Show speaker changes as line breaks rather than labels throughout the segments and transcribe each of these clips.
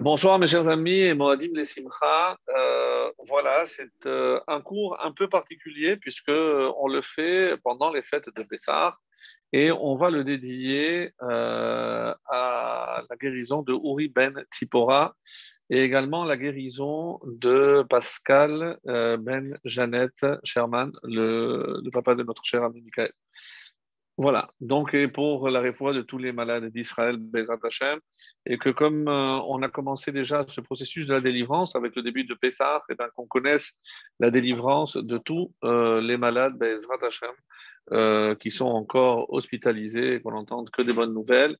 Bonsoir mes chers amis et Moadim les Simcha. Euh, voilà, c'est euh, un cours un peu particulier puisque euh, on le fait pendant les fêtes de Pessah et on va le dédier à la guérison de Uri ben Tzipora et également la guérison de Pascal ben Jeannette Sherman, le, papa de notre cher ami Michael. Voilà, donc pour la réfoua de tous les malades d'Israël, Bezrat Hashem, et que comme euh, on a commencé déjà ce processus de la délivrance avec le début de Pessah, eh bien qu'on connaisse la délivrance de tous euh, les malades Bezrat Hashem euh, qui sont encore hospitalisés et qu'on n'entende que des bonnes nouvelles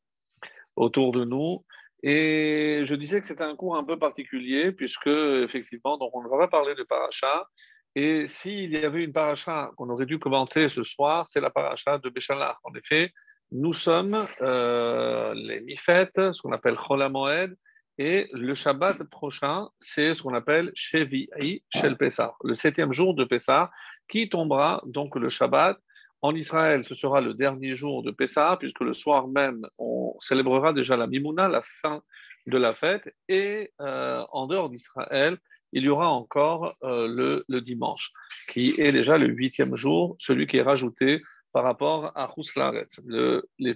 autour de nous. Et je disais que c'était un cours un peu particulier puisque effectivement, donc on ne va pas parler de paracha, et s'il y avait une paracha qu'on aurait dû commenter ce soir, c'est la paracha de Béchalach. En effet, nous sommes euh, les mi-fêtes, ce qu'on appelle Chol Moed, et le Shabbat prochain, c'est ce qu'on appelle Shevi'i Shel Pessah, le septième jour de Pessah, qui tombera donc le Shabbat. En Israël, ce sera le dernier jour de Pessah, puisque le soir même, on célébrera déjà la Mimouna, la fin de la fête, et euh, en dehors d'Israël, il y aura encore euh, le, dimanche, qui est déjà le huitième jour, celui qui est rajouté par rapport à Huslaret,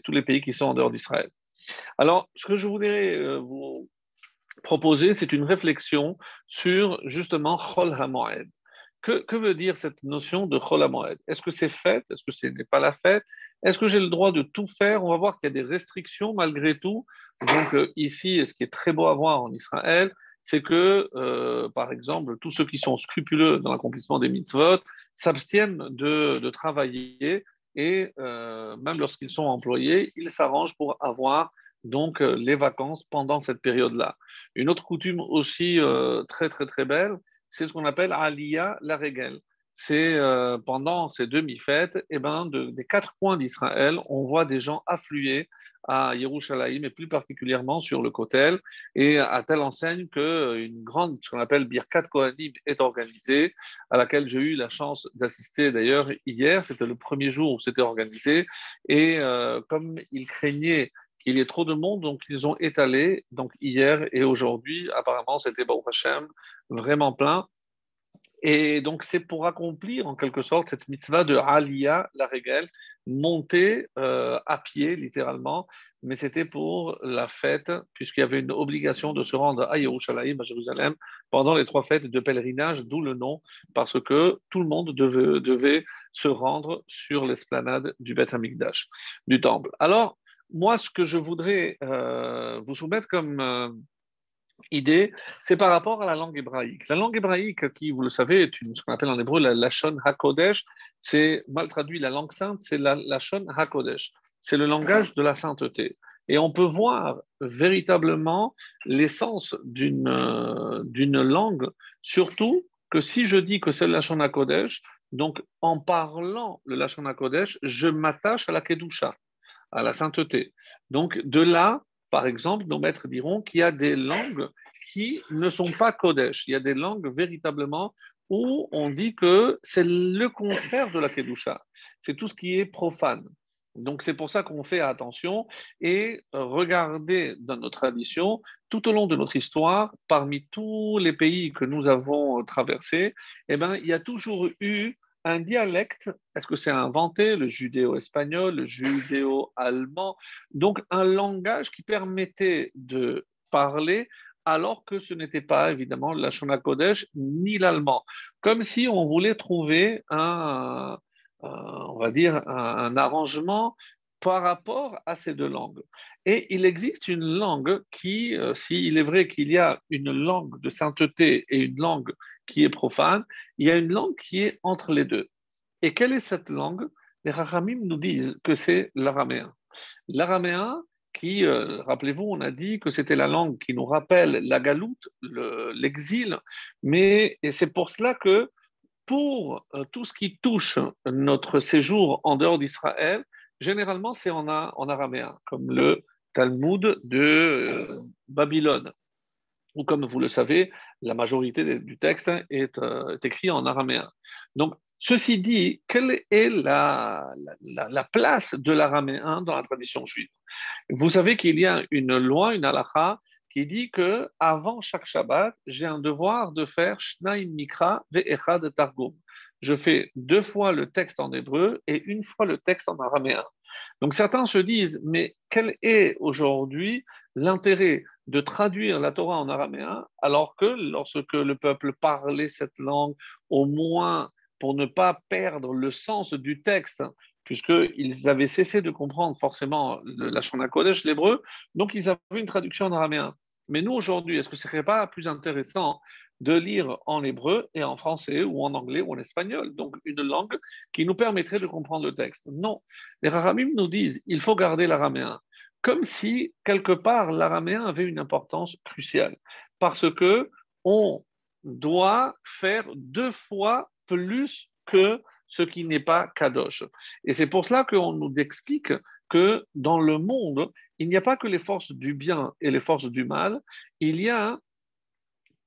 tous les pays qui sont en dehors d'Israël. Alors, ce que je voudrais euh, vous proposer, c'est une réflexion sur justement Chol HaMoed. Que, veut dire cette notion de Chol HaMoed? Est-ce que c'est fête Est-ce que ce n'est pas la fête? Est-ce que j'ai le droit de tout faire? On va voir qu'il y a des restrictions malgré tout. Donc euh, ici, ce qui est très beau à voir en Israël, c'est que, euh, par exemple, tous ceux qui sont scrupuleux dans l'accomplissement des mitzvot s'abstiennent de, travailler et euh, même lorsqu'ils sont employés, ils s'arrangent pour avoir donc euh, les vacances pendant cette période-là. Une autre coutume aussi très très très belle, c'est ce qu'on appelle Aliyah la règle. C'est pendant ces demi-fêtes, et eh ben, des quatre coins d'Israël, on voit des gens affluer à Yerushalayim et plus particulièrement sur le Kotel et à telle enseigne qu'une grande, ce qu'on appelle Birkat Kohanim est organisée, à laquelle j'ai eu la chance d'assister d'ailleurs hier. C'était le premier jour où c'était organisé et euh, comme ils craignaient qu'il y ait trop de monde, donc ils ont étalé, donc hier et aujourd'hui, apparemment c'était Baruch Hashem, vraiment plein. Et donc, c'est pour accomplir en quelque sorte cette mitzvah de Aliyah, la règle, monter euh, à pied littéralement, mais c'était pour la fête, puisqu'il y avait une obligation de se rendre à Yerushalayim, à Jérusalem, pendant les trois fêtes de pèlerinage, d'où le nom, parce que tout le monde devait, devait se rendre sur l'esplanade du Beth Amikdash, du temple. Alors, moi, ce que je voudrais euh, vous soumettre comme euh, idée, c'est par rapport à la langue hébraïque. La langue hébraïque, qui, vous le savez, est une, ce qu'on appelle en hébreu la Lashon HaKodesh, c'est mal traduit la langue sainte, c'est la Lashon HaKodesh. C'est le langage de la sainteté. Et on peut voir véritablement l'essence d'une euh, langue, surtout que si je dis que c'est le Lashon HaKodesh, donc en parlant le Lashon HaKodesh, je m'attache à la Kedusha, à la sainteté. Donc de là, par exemple, nos maîtres diront qu'il y a des langues qui ne sont pas Kodesh. Il y a des langues véritablement où on dit que c'est le contraire de la Kedusha. C'est tout ce qui est profane. Donc c'est pour ça qu'on fait attention et regardez dans nos traditions, tout au long de notre histoire, parmi tous les pays que nous avons traversés, eh ben, il y a toujours eu un dialecte, est-ce que c'est inventé, le judéo-espagnol, le judéo-allemand, donc un langage qui permettait de parler alors que ce n'était pas évidemment la Shona Kodesh ni l'allemand. Comme si on voulait trouver un, on va dire, un, arrangement par rapport à ces deux langues. Et il existe une langue qui, euh, s'il est vrai qu'il y a une langue de sainteté et une langue qui est profane, il y a une langue qui est entre les deux. Et quelle est cette langue? Les Rachamim nous disent que c'est l'araméen. L'araméen, qui, euh, rappelez-vous, on a dit que c'était la langue qui nous rappelle la galoute, l'exil, mais c'est pour cela que pour euh, tout ce qui touche notre séjour en dehors d'Israël, généralement c'est en, en araméen, comme le Talmud de euh, Babylone ou comme vous le savez, la majorité du texte euh, est, écrit en araméen. Donc, ceci dit, quelle est la, la, place de l'araméen dans la tradition juive? Vous savez qu'il y a une loi, une halakha, qui dit que avant chaque Shabbat, j'ai un devoir de faire Shnaim Mikra Ve'echad Targum. Je fais deux fois le texte en hébreu et une fois le texte en araméen. Donc certains se disent, mais quel est aujourd'hui l'intérêt de traduire la Torah en araméen alors que lorsque le peuple parlait cette langue, au moins pour ne pas perdre le sens du texte, puisqu'ils avaient cessé de comprendre forcément la Shona Kodesh, l'hébreu, donc ils avaient une traduction en araméen. Mais nous, aujourd'hui, est-ce que ce ne serait pas plus intéressant de lire en hébreu et en français ou en anglais ou en espagnol, donc une langue qui nous permettrait de comprendre le texte? Non, les Rahamim nous disent il faut garder l'araméen, comme si quelque part l'araméen avait une importance cruciale, parce que on doit faire deux fois plus que ce qui n'est pas Kadosh. Et c'est pour cela qu'on nous explique que dans le monde, il n'y a pas que les forces du bien et les forces du mal, il y a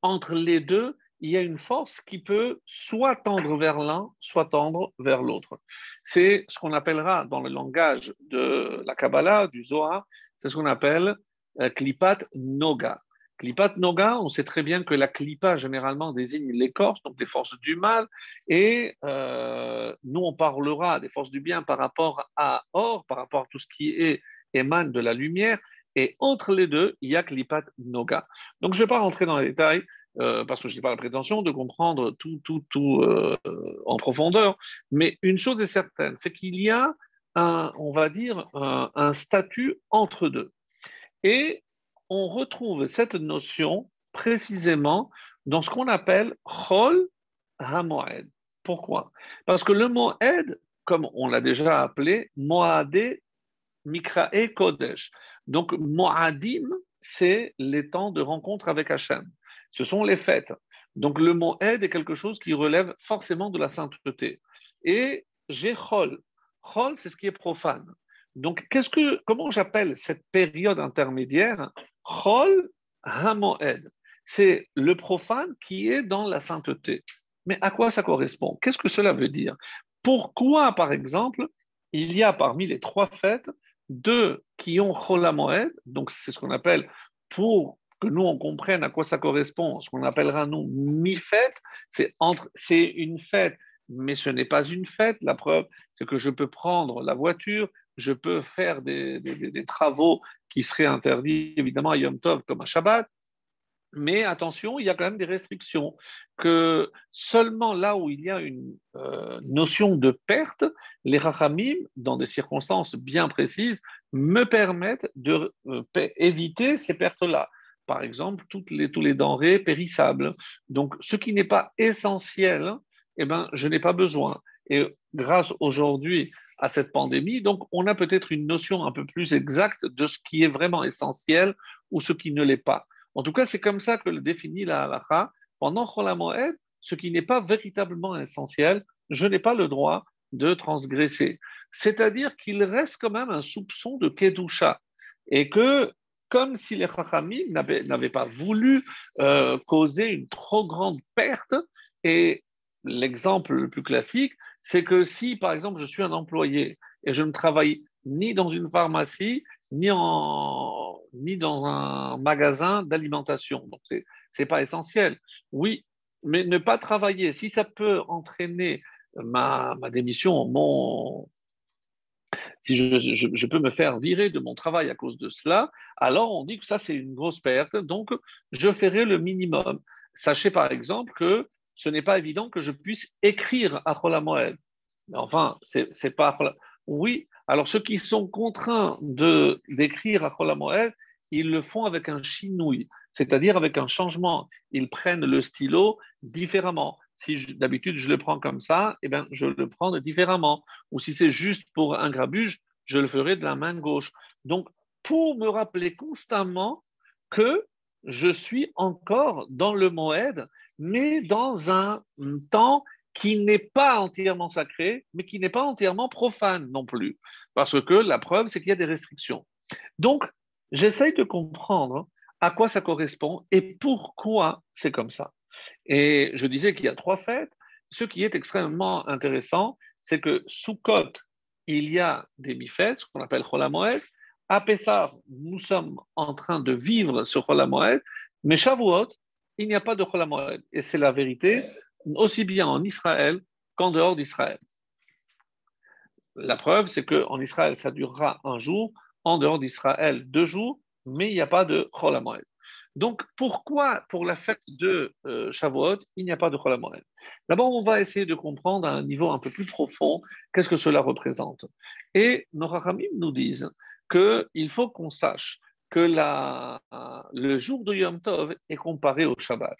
entre les deux, il y a une force qui peut soit tendre vers l'un, soit tendre vers l'autre. C'est ce qu'on appellera dans le langage de la Kabbalah, du Zohar, c'est ce qu'on appelle euh, Klipat Noga. Klipat Noga, on sait très bien que la Klipa généralement désigne l'écorce, donc les forces du mal, et euh, nous on parlera des forces du bien par rapport à Or, par rapport à tout ce qui est émane de la lumière, et entre les deux, il y a Klipat Noga. Donc je ne vais pas rentrer dans les détails, euh, parce que je n'ai pas la prétention de comprendre tout, tout, tout euh, en profondeur, mais une chose est certaine, c'est qu'il y a un, on va dire, un, statut entre deux. Et on retrouve cette notion précisément dans ce qu'on appelle Chol HaMoed. Pourquoi? Parce que le mot Ed, comme on l'a déjà appelé, Moadé Mikrae Kodesh. Donc, Moadim, c'est les temps de rencontre avec Hachem. Ce sont les fêtes. Donc, le mot Ed est quelque chose qui relève forcément de la sainteté. Et j'ai Chol. Chol, c'est ce qui est profane. Donc, qu'est-ce que, comment j'appelle cette période intermédiaire? Chol Hamoed. C'est le profane qui est dans la sainteté. Mais à quoi ça correspond? Qu'est-ce que cela veut dire? Pourquoi, par exemple, il y a parmi les trois fêtes deux qui ont Chol donc c'est ce qu'on appelle, pour que nous on comprenne à quoi ça correspond, ce qu'on appellera nous mi-fête, c'est entre, c'est une fête, mais ce n'est pas une fête. La preuve, c'est que je peux prendre la voiture, je peux faire des, travaux qui seraient interdits évidemment à Yom Tov comme à Shabbat, mais attention, il y a quand même des restrictions, que seulement là où il y a une euh, notion de perte, les rachamim, dans des circonstances bien précises, me permettent d'éviter euh, ces pertes-là. Par exemple, toutes les, tous les denrées périssables. Donc, ce qui n'est pas essentiel, eh ben, je n'ai pas besoin. Et grâce aujourd'hui à cette pandémie, donc on a peut-être une notion un peu plus exacte de ce qui est vraiment essentiel ou ce qui ne l'est pas. En tout cas, c'est comme ça que le définit la halakha. Pendant Cholamoed, ce qui n'est pas véritablement essentiel, je n'ai pas le droit de transgresser. C'est-à-dire qu'il reste quand même un soupçon de Kedusha. Et que, comme si les Chachamim n'avaient pas voulu euh, causer une trop grande perte, et l'exemple le plus classique, c'est que si, par exemple, je suis un employé et je ne travaille ni dans une pharmacie, ni, dans un magasin d'alimentation, donc ce n'est pas essentiel. Oui, mais ne pas travailler, si ça peut entraîner ma, ma démission, mon, si je, peux me faire virer de mon travail à cause de cela, alors on dit que ça, c'est une grosse perte, donc je ferai le minimum. Sachez par exemple que ce n'est pas évident que je puisse écrire à Moed. Enfin, c'est pas. Oui, alors ceux qui sont contraints d'écrire à Moed, ils le font avec un chinouille, c'est-à-dire avec un changement. Ils prennent le stylo différemment. Si d'habitude je le prends comme ça, eh bien, je le prends différemment. Ou si c'est juste pour un grabuge, je le ferai de la main gauche. Donc, pour me rappeler constamment que je suis encore dans le Moed, mais dans un temps qui n'est pas entièrement sacré, mais qui n'est pas entièrement profane non plus. Parce que la preuve, c'est qu'il y a des restrictions. Donc, j'essaye de comprendre à quoi ça correspond et pourquoi c'est comme ça. Et je disais qu'il y a trois fêtes. Ce qui est extrêmement intéressant, c'est que sous Côte, il y a des mi-fêtes, ce qu'on appelle Cholamoed. À Pessah, nous sommes en train de vivre ce Chol mais Shavuot, il n'y a pas de Chol Et c'est la vérité, aussi bien en Israël qu'en dehors d'Israël. La preuve, c'est qu'en Israël, ça durera un jour, en dehors d'Israël, deux jours, mais il n'y a pas de Chol Donc, pourquoi pour la fête de euh, Shavuot, il n'y a pas de Chol D'abord, on va essayer de comprendre à un niveau un peu plus profond qu'est-ce que cela représente. Et nos Rachamim nous disent qu'il faut qu'on sache que la, le jour de Yom Tov est comparé au Shabbat.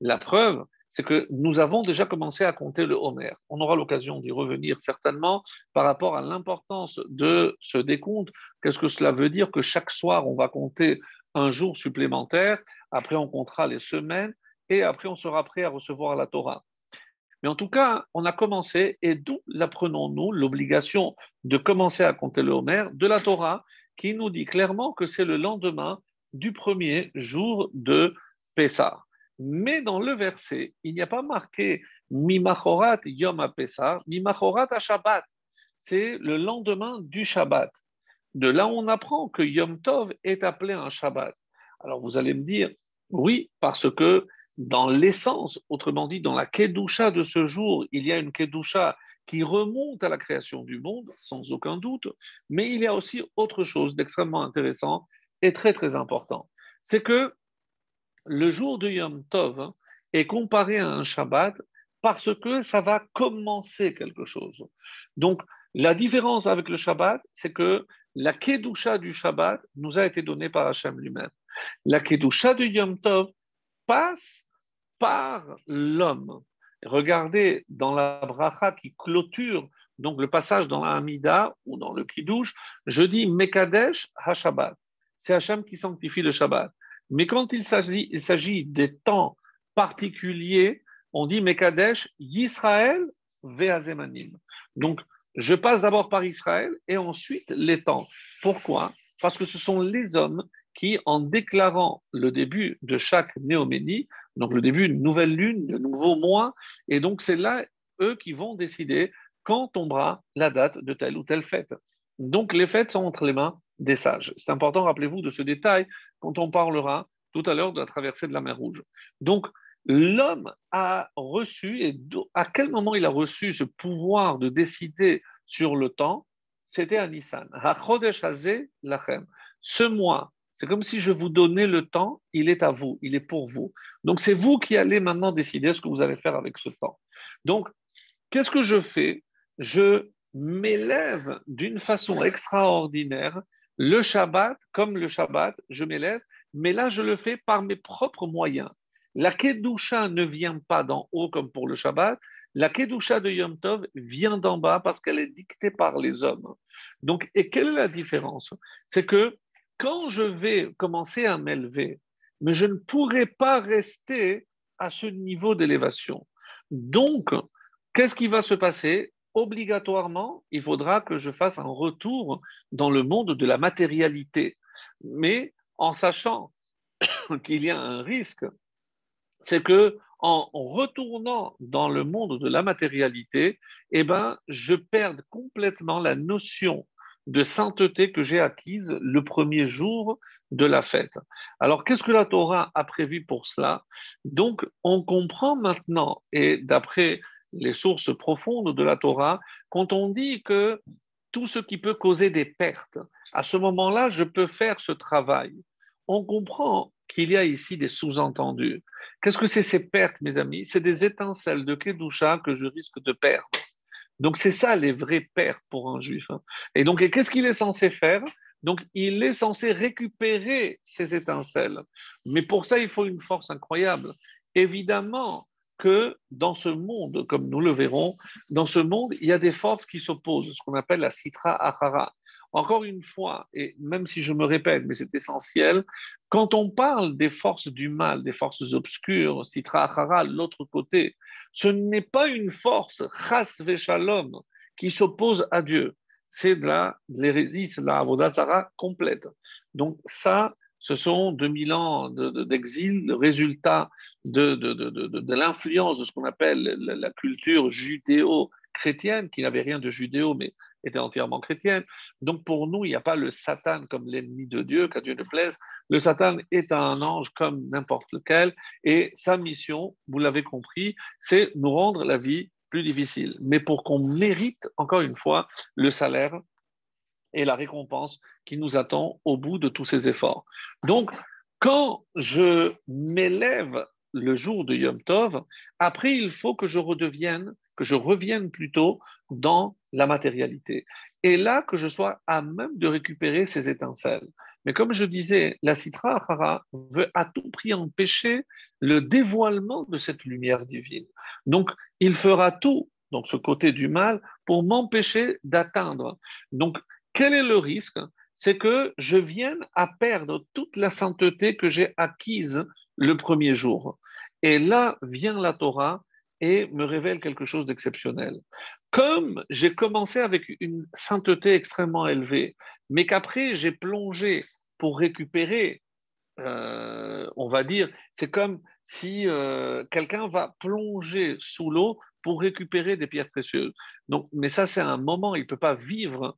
La preuve, c'est que nous avons déjà commencé à compter le Homer. On aura l'occasion d'y revenir certainement par rapport à l'importance de ce décompte. Qu'est-ce que cela veut dire que chaque soir, on va compter un jour supplémentaire, après on comptera les semaines, et après on sera prêt à recevoir la Torah. Mais en tout cas, on a commencé, et d'où l'apprenons-nous l'obligation de commencer à compter le Homer de la Torah, qui nous dit clairement que c'est le lendemain du premier jour de Pessah. Mais dans le verset, il n'y a pas marqué Mimachorat Yom a Pessah, Mimachorat a Shabbat. C'est le lendemain du Shabbat. De là, on apprend que Yom Tov est appelé un Shabbat. Alors vous allez me dire, oui, parce que dans l'essence, autrement dit, dans la Kedusha de ce jour, il y a une Kedusha qui remonte à la création du monde, sans aucun doute, mais il y a aussi autre chose d'extrêmement intéressant et très très important. C'est que le jour de Yom Tov est comparé à un Shabbat parce que ça va commencer quelque chose. Donc, la différence avec le Shabbat, c'est que la Kedusha du Shabbat nous a été donnée par Hachem lui-même. La Kedusha de Yom Tov passe par l'homme. Regardez dans la bracha qui clôture donc le passage dans la ou dans le Kiddush, je dis Mekadesh HaShabbat. C'est Hachem qui sanctifie le Shabbat. Mais quand il s'agit, il s'agit des temps particuliers, on dit Mekadesh Yisraël Veazemanim. Donc, je passe d'abord par Israël et ensuite les temps. Pourquoi? Parce que ce sont les hommes qui, en déclarant le début de chaque néoménie, donc le début d'une nouvelle lune, de nouveau mois, et donc c'est là, eux, qui vont décider quand tombera la date de telle ou telle fête. Donc les fêtes sont entre les mains des sages. C'est important, rappelez-vous de ce détail quand on parlera tout à l'heure de la traversée de la mer Rouge. Donc l'homme a reçu, et à quel moment il a reçu ce pouvoir de décider sur le temps? C'était à Nissan. Ce mois c'est comme si je vous donnais le temps, il est à vous, il est pour vous. Donc c'est vous qui allez maintenant décider ce que vous allez faire avec ce temps. Donc, qu'est-ce que je fais? Je m'élève d'une façon extraordinaire. Le Shabbat, comme le Shabbat, je m'élève, mais là je le fais par mes propres moyens. La Kedusha ne vient pas d'en haut comme pour le Shabbat. La Kedusha de Yom Tov vient d'en bas parce qu'elle est dictée par les hommes. Donc, et quelle est la différence? C'est que quand je vais commencer à m'élever, mais je ne pourrai pas rester à ce niveau d'élévation. Donc, qu'est-ce qui va se passer? Obligatoirement, il faudra que je fasse un retour dans le monde de la matérialité. Mais en sachant qu'il y a un risque, c'est que en retournant dans le monde de la matérialité, eh ben, je perds complètement la notion de sainteté que j'ai acquise le premier jour de la fête. Alors, qu'est-ce que la Torah a prévu pour cela? Donc, on comprend maintenant, et d'après les sources profondes de la Torah, quand on dit que tout ce qui peut causer des pertes, à ce moment-là, je peux faire ce travail. On comprend qu'il y a ici des sous-entendus. Qu'est-ce que c'est ces pertes, mes amis? C'est des étincelles de Kedusha que je risque de perdre. Donc c'est ça les vrais pères pour un juif. Hein. Et donc qu'est-ce qu'il est censé faire? Donc il est censé récupérer ces étincelles. Mais pour ça, il faut une force incroyable. Évidemment que dans ce monde, comme nous le verrons, dans ce monde, il y a des forces qui s'opposent, ce qu'on appelle la citra achara. Encore une fois, et même si je me répète, mais c'est essentiel, quand on parle des forces du mal, des forces obscures, Sitra Achara, l'autre côté, ce n'est pas une force, Chas Veshalom, qui s'oppose à Dieu. C'est de l'hérésie, c'est de la Avodatzara complète. Donc, ça, ce sont 2000 ans d'exil, le résultat de, de l'influence de ce qu'on appelle la, culture judéo-chrétienne, qui n'avait rien de judéo, mais était entièrement chrétienne. Donc pour nous, il n'y a pas le Satan comme l'ennemi de Dieu, qu'à Dieu ne plaise. Le Satan est un ange comme n'importe lequel, et sa mission, vous l'avez compris, c'est nous rendre la vie plus difficile. Mais pour qu'on mérite, encore une fois, le salaire et la récompense qui nous attend au bout de tous ces efforts. Donc, quand je m'élève le jour de Yom Tov, après, il faut que je redevienne, que je revienne plutôt dans la matérialité. Et là, que je sois à même de récupérer ces étincelles. Mais comme je disais, la Citra Achara veut à tout prix empêcher le dévoilement de cette lumière divine. Donc, il fera tout, donc ce côté du mal, pour m'empêcher d'atteindre. Donc, quel est le risque? C'est que je vienne à perdre toute la sainteté que j'ai acquise le premier jour. Et là vient la Torah et me révèle quelque chose d'exceptionnel. Comme j'ai commencé avec une sainteté extrêmement élevée, mais qu'après j'ai plongé pour récupérer, euh, on va dire, c'est comme si euh, quelqu'un va plonger sous l'eau pour récupérer des pierres précieuses. Donc, mais ça, c'est un moment, il ne peut pas vivre,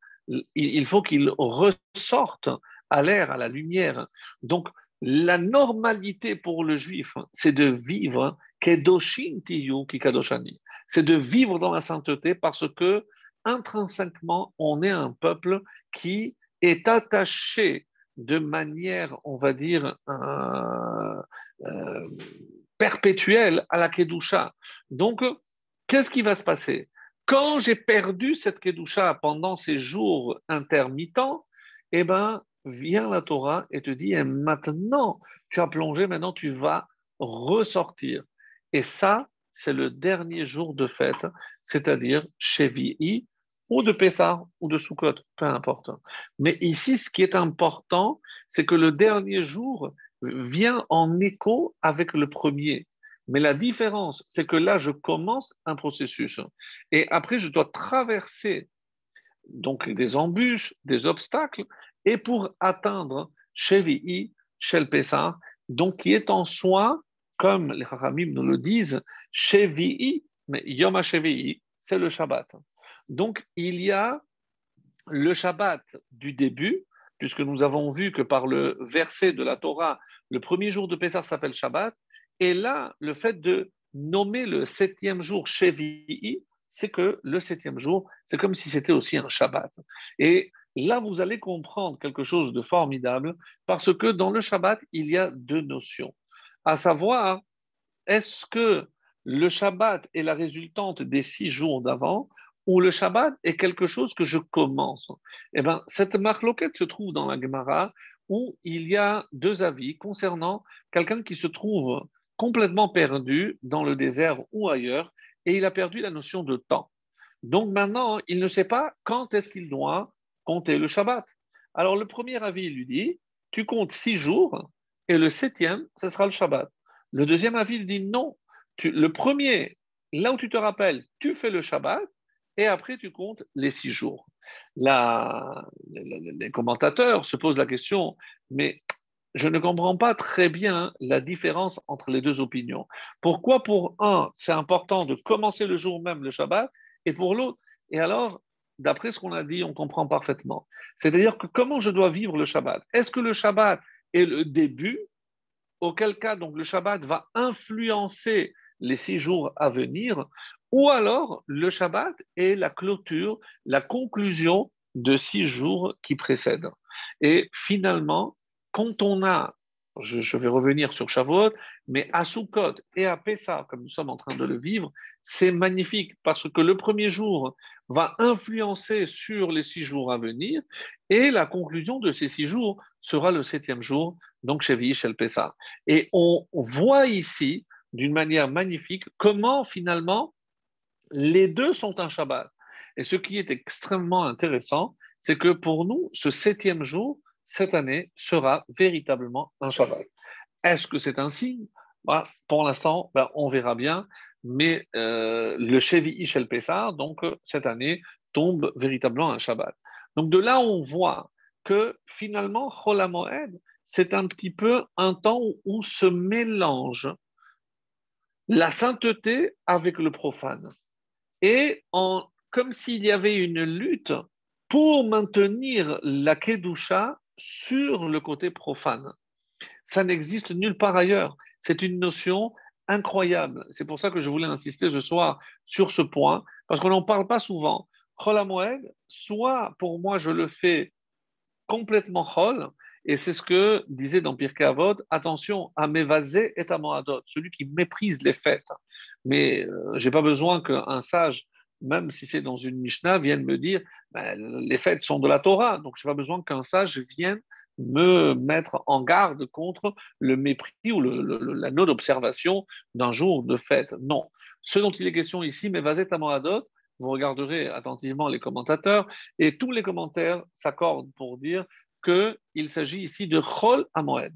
il faut qu'il ressorte à l'air, à la lumière. Donc, la normalité pour le juif, c'est de vivre kedoshin tiyu kikadoshani. C'est de vivre dans la sainteté parce que intrinsèquement, on est un peuple qui est attaché de manière, on va dire, euh, euh, perpétuelle à la kedusha. Donc, qu'est-ce qui va se passer? Quand j'ai perdu cette kedusha pendant ces jours intermittents, eh ben, vient la Torah et te dit, et maintenant, tu as plongé, maintenant tu vas ressortir. Et ça, c'est le dernier jour de fête, c'est-à-dire Shevi'i, ou de Pessah, ou de Sukkot, peu importe. Mais ici, ce qui est important, c'est que le dernier jour vient en écho avec le premier. Mais la différence, c'est que là, je commence un processus. Et après, je dois traverser donc des embûches, des obstacles, et pour atteindre Shevi'i, Shel Pessah, donc qui est en soi, comme les Chachamim nous le disent, Shevi'i, mais Yom HaShevi'i, c'est le Shabbat. Donc il y a le Shabbat du début, puisque nous avons vu que par le verset de la Torah, le premier jour de Pessah s'appelle Shabbat, et là, le fait de nommer le septième jour Shevi'i, c'est que le septième jour, c'est comme si c'était aussi un Shabbat. Et Là, vous allez comprendre quelque chose de formidable parce que dans le Shabbat, il y a deux notions. À savoir, est-ce que le Shabbat est la résultante des six jours d'avant ou le Shabbat est quelque chose que je commence Eh bien, cette marloquette se trouve dans la Gemara où il y a deux avis concernant quelqu'un qui se trouve complètement perdu dans le désert ou ailleurs et il a perdu la notion de temps. Donc maintenant, il ne sait pas quand est-ce qu'il doit compter le Shabbat. Alors le premier avis lui dit, tu comptes six jours et le septième, ce sera le Shabbat. Le deuxième avis lui dit, non, le premier, là où tu te rappelles, tu fais le Shabbat et après tu comptes les six jours. Les commentateurs se posent la question, mais je ne comprends pas très bien la différence entre les deux opinions. Pourquoi pour un, c'est important de commencer le jour même le Shabbat, et pour l'autre, et alors, d'après ce qu'on a dit, on comprend parfaitement. C'est-à-dire que comment je dois vivre le Shabbat? Est-ce que le Shabbat est le début? Auquel cas, donc, le Shabbat va influencer les six jours à venir Ou alors, le Shabbat est la clôture, la conclusion de six jours qui précèdent Et finalement, quand on a je, vais revenir sur Shavuot, mais à Sukkot et à Pessah, comme nous sommes en train de le vivre, c'est magnifique parce que le premier jour va influencer sur les six jours à venir et la conclusion de ces six jours sera le septième jour, donc chez Shel Pessah. Et on voit ici, d'une manière magnifique, comment finalement les deux sont un Shabbat. Et ce qui est extrêmement intéressant, c'est que pour nous, ce septième jour, cette année sera véritablement un Shabbat. Est-ce que c'est un signe? Bah, Pour l'instant, bah, on verra bien. Mais euh, le Chevi Ishel Pessah, donc cette année, tombe véritablement un Shabbat. Donc de là, on voit que finalement, Chol c'est un petit peu un temps où, se mélange la sainteté avec le profane. Et en, comme s'il y avait une lutte pour maintenir la Kedusha sur le côté profane. Ça n'existe nulle part ailleurs. C'est une notion incroyable. C'est pour ça que je voulais insister ce soir sur ce point, parce qu'on n'en parle pas souvent. Chol soit pour moi je le fais complètement chol, et c'est ce que disait dans Pirkei attention à mévaser et à moadot, celui qui méprise les fêtes. Mais euh, je n'ai pas besoin qu'un sage, même si c'est dans une Mishnah, vienne me dire ben, les fêtes sont de la Torah, donc je n'ai pas besoin qu'un sage vienne me mettre en garde contre le mépris ou la non-observation d'un jour de fête. Non. Ce dont il est question ici, mais Vazet Amoradot, vous regarderez attentivement les commentateurs, et tous les commentaires s'accordent pour dire qu'il s'agit ici de Chol Amoed,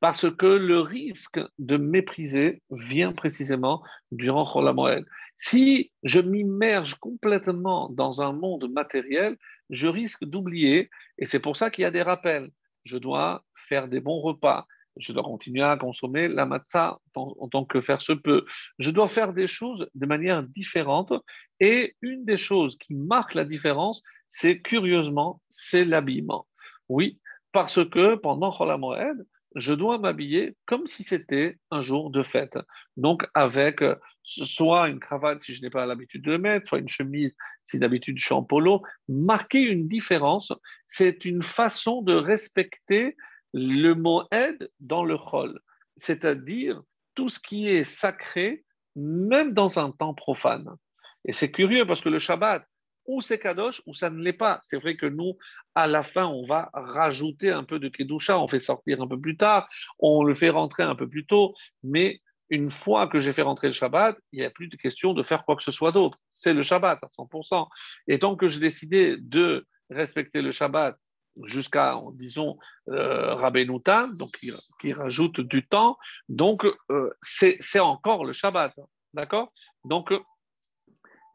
parce que le risque de mépriser vient précisément durant Chol Amoed. Si je m'immerge complètement dans un monde matériel, je risque d'oublier, et c'est pour ça qu'il y a des rappels. Je dois faire des bons repas, je dois continuer à consommer la matzah en, tant que faire se peut. Je dois faire des choses de manière différente, et une des choses qui marque la différence, c'est curieusement, c'est l'habillement. Oui, parce que pendant Cholamoed, je dois m'habiller comme si c'était un jour de fête. Donc, avec euh, soit une cravate si je n'ai pas l'habitude de le mettre, soit une chemise si d'habitude je suis en polo. Marquer une différence, c'est une façon de respecter le mot aide dans le chol, c'est-à-dire tout ce qui est sacré, même dans un temps profane. Et c'est curieux parce que le Shabbat, ou c'est Kadosh ou ça ne l'est pas. C'est vrai que nous, à la fin, on va rajouter un peu de Kedusha, on fait sortir un peu plus tard, on le fait rentrer un peu plus tôt, mais une fois que j'ai fait rentrer le Shabbat, il n'y a plus de question de faire quoi que ce soit d'autre. C'est le Shabbat à 100%. Et tant que j'ai décidé de respecter le Shabbat jusqu'à, disons, euh, donc qui, rajoute du temps, donc euh, c'est encore le Shabbat. D'accord? Donc,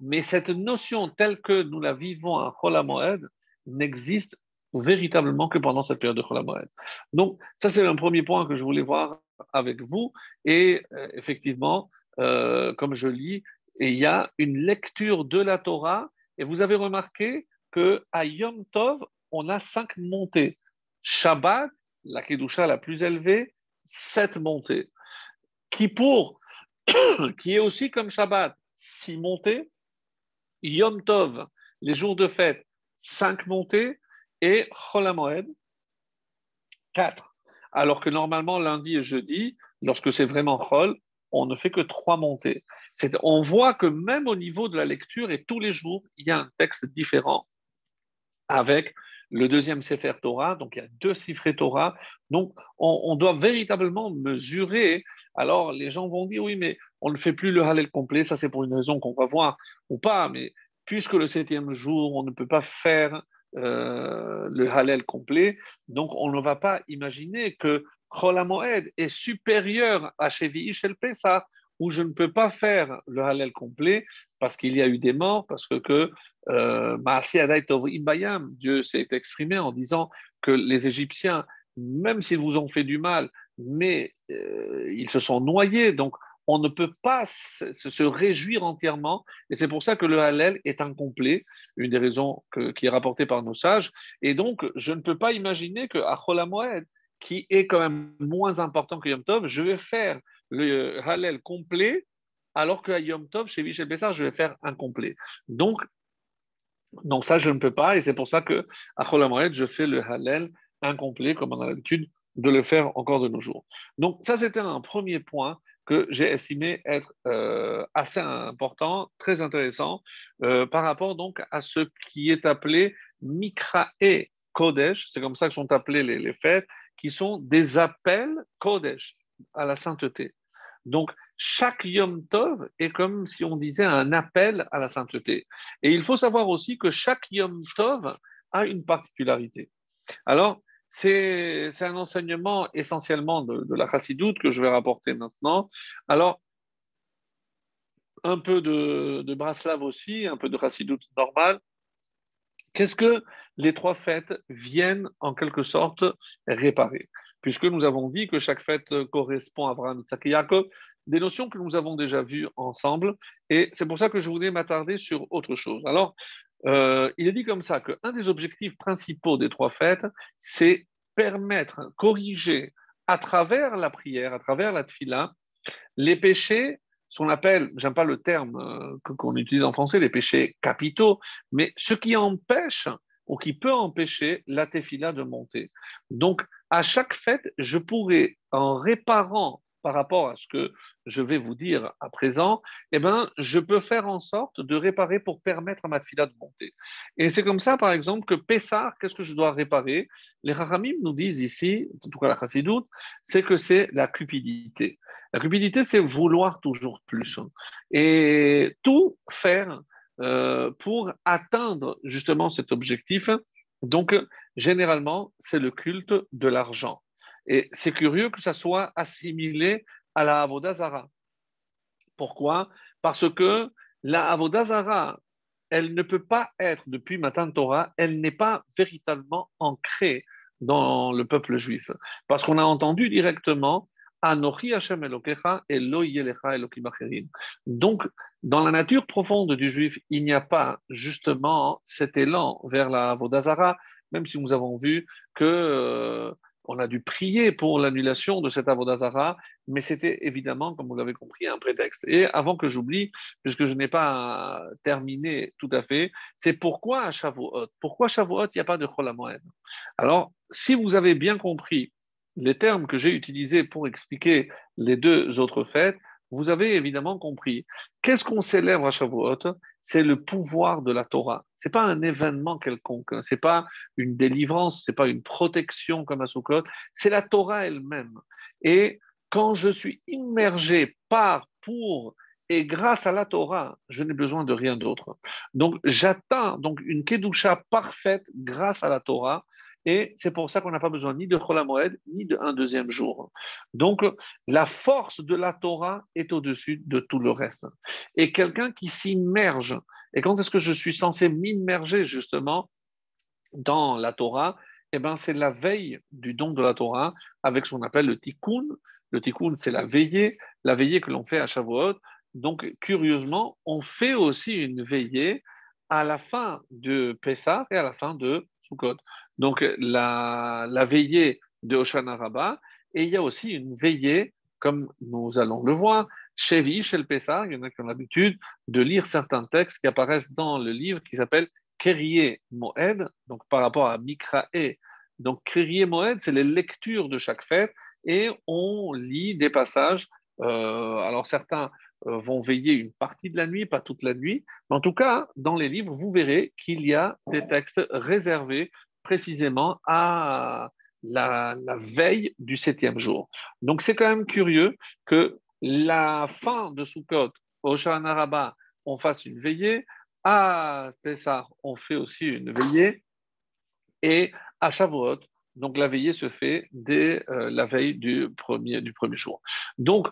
mais cette notion telle que nous la vivons à Cholamoed n'existe véritablement que pendant cette période de Cholamoed. Donc, ça, c'est un premier point que je voulais voir avec vous. Et euh, effectivement, euh, comme je lis, il y a une lecture de la Torah. Et vous avez remarqué qu'à Yom Tov, on a cinq montées. Shabbat, la Kedusha la plus élevée, sept montées. Kippour, qui est aussi comme Shabbat, six montées. Yom Tov, les jours de fête, cinq montées, et Cholamoed, quatre. Alors que normalement, lundi et jeudi, lorsque c'est vraiment Chol, on ne fait que trois montées. On voit que même au niveau de la lecture, et tous les jours, il y a un texte différent avec le deuxième Sefer Torah, donc il y a deux Sifré Torah. Donc on, doit véritablement mesurer. Alors les gens vont dire oui, mais on ne fait plus le Hallel complet, ça c'est pour une raison qu'on va voir ou pas, mais puisque le septième jour, on ne peut pas faire euh, le Hallel complet, donc on ne va pas imaginer que Chol est supérieur à Shevi Shel Pesach, où je ne peux pas faire le Hallel complet parce qu'il y a eu des morts, parce que, que euh, Dieu s'est exprimé en disant que les Égyptiens, même s'ils vous ont fait du mal, mais euh, ils se sont noyés, donc on ne peut pas se, réjouir entièrement, et c'est pour ça que le Hallel est incomplet, une des raisons qui est rapportée par nos sages, et donc je ne peux pas imaginer que Moed, qui est quand même moins important que Yom Tov, je vais faire le Hallel complet, alors qu'à Yom Tov, chez Michel Bessar, je vais faire incomplet. Donc, donc ça, je ne peux pas, et c'est pour ça que à je fais le Hallel incomplet, comme on a l'habitude de le faire encore de nos jours. Donc ça, c'était un premier point que j'ai estimé être euh, assez important, très intéressant, euh, par rapport donc à ce qui est appelé Mikra et Kodesh, c'est comme ça que sont appelés les, fêtes, qui sont des appels Kodesh à la sainteté. Donc, chaque Yom Tov est comme si on disait un appel à la sainteté. Et il faut savoir aussi que chaque Yom Tov a une particularité. Alors, c'est un enseignement essentiellement de, la chassidoute que je vais rapporter maintenant. Alors, un peu de, de aussi, un peu de chassidoute normale. Qu'est-ce que les trois fêtes viennent en quelque sorte réparer? Puisque nous avons dit que chaque fête correspond à Abraham, Isaac et des notions que nous avons déjà vues ensemble, et c'est pour ça que je voulais m'attarder sur autre chose. Alors, euh, il est dit comme ça qu'un des objectifs principaux des trois fêtes, c'est permettre, corriger à travers la prière, à travers la tfila, les péchés, ce qu'on appelle, j'aime pas le terme euh, qu'on utilise en français, les péchés capitaux, mais ce qui empêche ou qui peut empêcher la tefila de monter. Donc, à chaque fête, je pourrais, en réparant par rapport à ce que je vais vous dire à présent, eh ben, je peux faire en sorte de réparer pour permettre à ma fila de monter. Et c'est comme ça, par exemple, que Pessah, qu'est-ce que je dois réparer? Les Rahamim nous disent ici, en tout cas la Chassidoute, c'est que c'est la cupidité. La cupidité, c'est vouloir toujours plus. Et tout faire euh, pour atteindre justement cet objectif. Donc, généralement, c'est le culte de l'argent. Et c'est curieux que ça soit assimilé à la Avodazara. Pourquoi? Parce que la Avodazara, elle ne peut pas être, depuis Matan Torah, elle n'est pas véritablement ancrée dans le peuple juif. Parce qu'on a entendu directement Donc, dans la nature profonde du juif, il n'y a pas justement cet élan vers la Avodazara, même si nous avons vu que euh, on a dû prier pour l'annulation de cet Avodazara, mais c'était évidemment, comme vous l'avez compris, un prétexte. Et avant que j'oublie, puisque je n'ai pas terminé tout à fait, c'est pourquoi à Shavuot Pourquoi Shavuot, il n'y a pas de Cholamoed Alors, si vous avez bien compris les termes que j'ai utilisés pour expliquer les deux autres fêtes, vous avez évidemment compris. Qu'est-ce qu'on célèbre à Shavuot? C'est le pouvoir de la Torah. Ce n'est pas un événement quelconque, hein. ce n'est pas une délivrance, ce n'est pas une protection comme à Sukkot, c'est la Torah elle-même. Et quand je suis immergé par, pour et grâce à la Torah, je n'ai besoin de rien d'autre. Donc j'atteins donc une kedusha parfaite grâce à la Torah et c'est pour ça qu'on n'a pas besoin ni de Cholamoed, ni d'un deuxième jour. Donc, la force de la Torah est au-dessus de tout le reste. Et quelqu'un qui s'immerge, et quand est-ce que je suis censé m'immerger justement dans la Torah? Eh bien, c'est la veille du don de la Torah avec ce qu'on appelle le tikkun. Le tikkun, c'est la veillée, la veillée que l'on fait à Shavuot. Donc, curieusement, on fait aussi une veillée à la fin de Pessah et à la fin de Sukkot donc la, veillée de Hoshana Rabbah, et il y a aussi une veillée, comme nous allons le voir, chez chez le Pessah, il y en a qui ont l'habitude de lire certains textes qui apparaissent dans le livre qui s'appelle Kerie Moed, donc par rapport à Mikrae. Donc Kerie Moed, c'est les lectures de chaque fête, et on lit des passages. Euh, alors certains euh, vont veiller une partie de la nuit, pas toute la nuit, mais en tout cas, dans les livres, vous verrez qu'il y a des textes réservés précisément à la, veille du septième jour. Donc c'est quand même curieux que la fin de Sukkot, au Shana on fasse une veillée, à Pessah, on fait aussi une veillée, et à Shavuot, donc la veillée se fait dès euh, la veille du premier, du premier jour. Donc,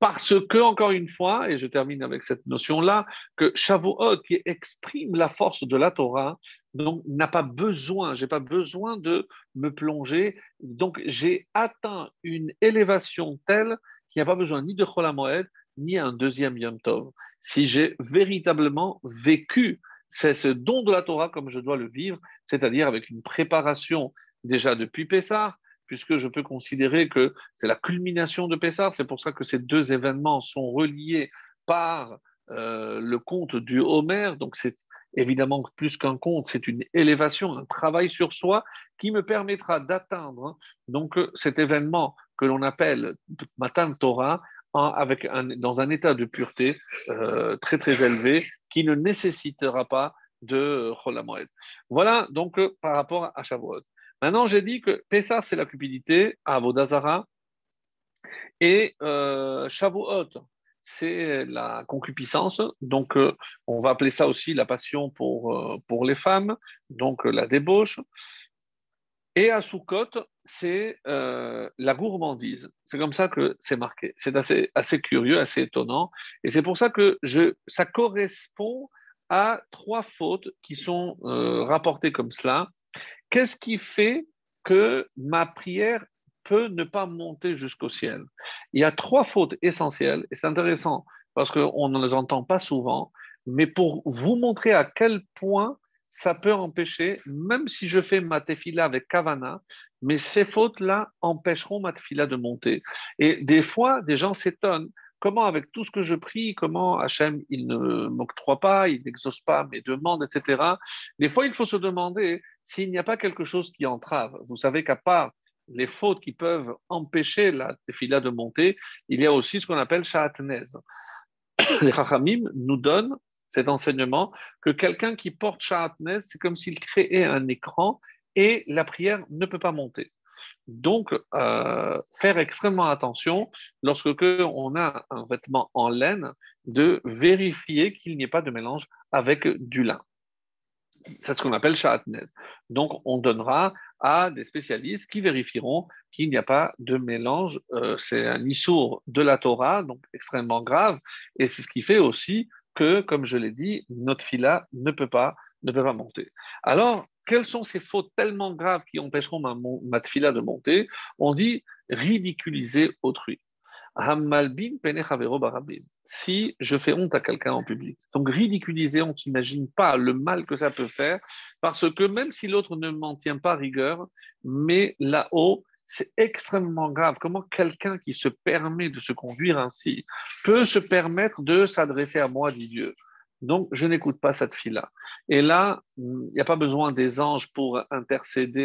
parce que, encore une fois, et je termine avec cette notion-là, que Shavuot, qui exprime la force de la Torah, donc n'a pas besoin, j'ai pas besoin de me plonger. Donc, j'ai atteint une élévation telle qu'il n'y a pas besoin ni de Cholamoed, ni un deuxième Yom Tov. Si j'ai véritablement vécu c'est ce don de la Torah comme je dois le vivre, c'est-à-dire avec une préparation déjà depuis Pessah, puisque je peux considérer que c'est la culmination de Pessah. C'est pour ça que ces deux événements sont reliés par euh, le conte du Homer. Donc c'est évidemment plus qu'un conte, c'est une élévation, un travail sur soi qui me permettra d'atteindre hein, donc cet événement que l'on appelle Matan Torah avec dans un état de pureté euh, très très élevé qui ne nécessitera pas de Cholamoed. Voilà donc par rapport à Shavuot. Maintenant, j'ai dit que Pessah, c'est la cupidité à Vodazara, et euh, Shavuot, c'est la concupiscence. Donc, euh, on va appeler ça aussi la passion pour, euh, pour les femmes, donc la débauche. Et à Sukkot, c'est la gourmandise. C'est comme ça que c'est marqué. C'est assez, assez curieux, assez étonnant. Et c'est pour ça que je, ça correspond à trois fautes qui sont rapportées comme cela. Qu'est-ce qui fait que ma prière peut ne pas monter jusqu'au ciel? Il y a trois fautes essentielles, et c'est intéressant parce qu'on ne les entend pas souvent, mais pour vous montrer à quel point ça peut empêcher, même si je fais ma tefila avec kavana, mais ces fautes-là empêcheront ma tefila de monter. Et des fois, des gens s'étonnent. Comment, avec tout ce que je prie, comment Hachem, il ne m'octroie pas, il n'exauce pas mes demandes, etc. Des fois, il faut se demander s'il n'y a pas quelque chose qui entrave. Vous savez qu'à part les fautes qui peuvent empêcher la tefila de monter, il y a aussi ce qu'on appelle sha'atnez. Les Chachamim nous donnent cet enseignement que quelqu'un qui porte sha'atnez, c'est comme s'il créait un écran et la prière ne peut pas monter. Donc, euh, faire extrêmement attention lorsque on a un vêtement en laine, de vérifier qu'il n'y ait pas de mélange avec du lin. C'est ce qu'on appelle chatnez. Donc, on donnera à des spécialistes qui vérifieront qu'il n'y a pas de mélange. Euh, c'est un issour de la Torah, donc extrêmement grave. Et c'est ce qui fait aussi que, comme je l'ai dit, notre fila ne peut pas, ne peut pas monter. Alors, quelles sont ces fautes tellement graves qui empêcheront ma, ma de monter? On dit ridiculiser autrui. Si je fais honte à quelqu'un en public. Donc ridiculiser, on n'imagine pas le mal que ça peut faire, parce que même si l'autre ne m'en tient pas rigueur, mais là-haut, c'est extrêmement grave. Comment quelqu'un qui se permet de se conduire ainsi peut se permettre de s'adresser à moi, dit Dieu? Donc, je n'écoute pas cette fille-là. Et là, il n'y a pas besoin des anges pour intercéder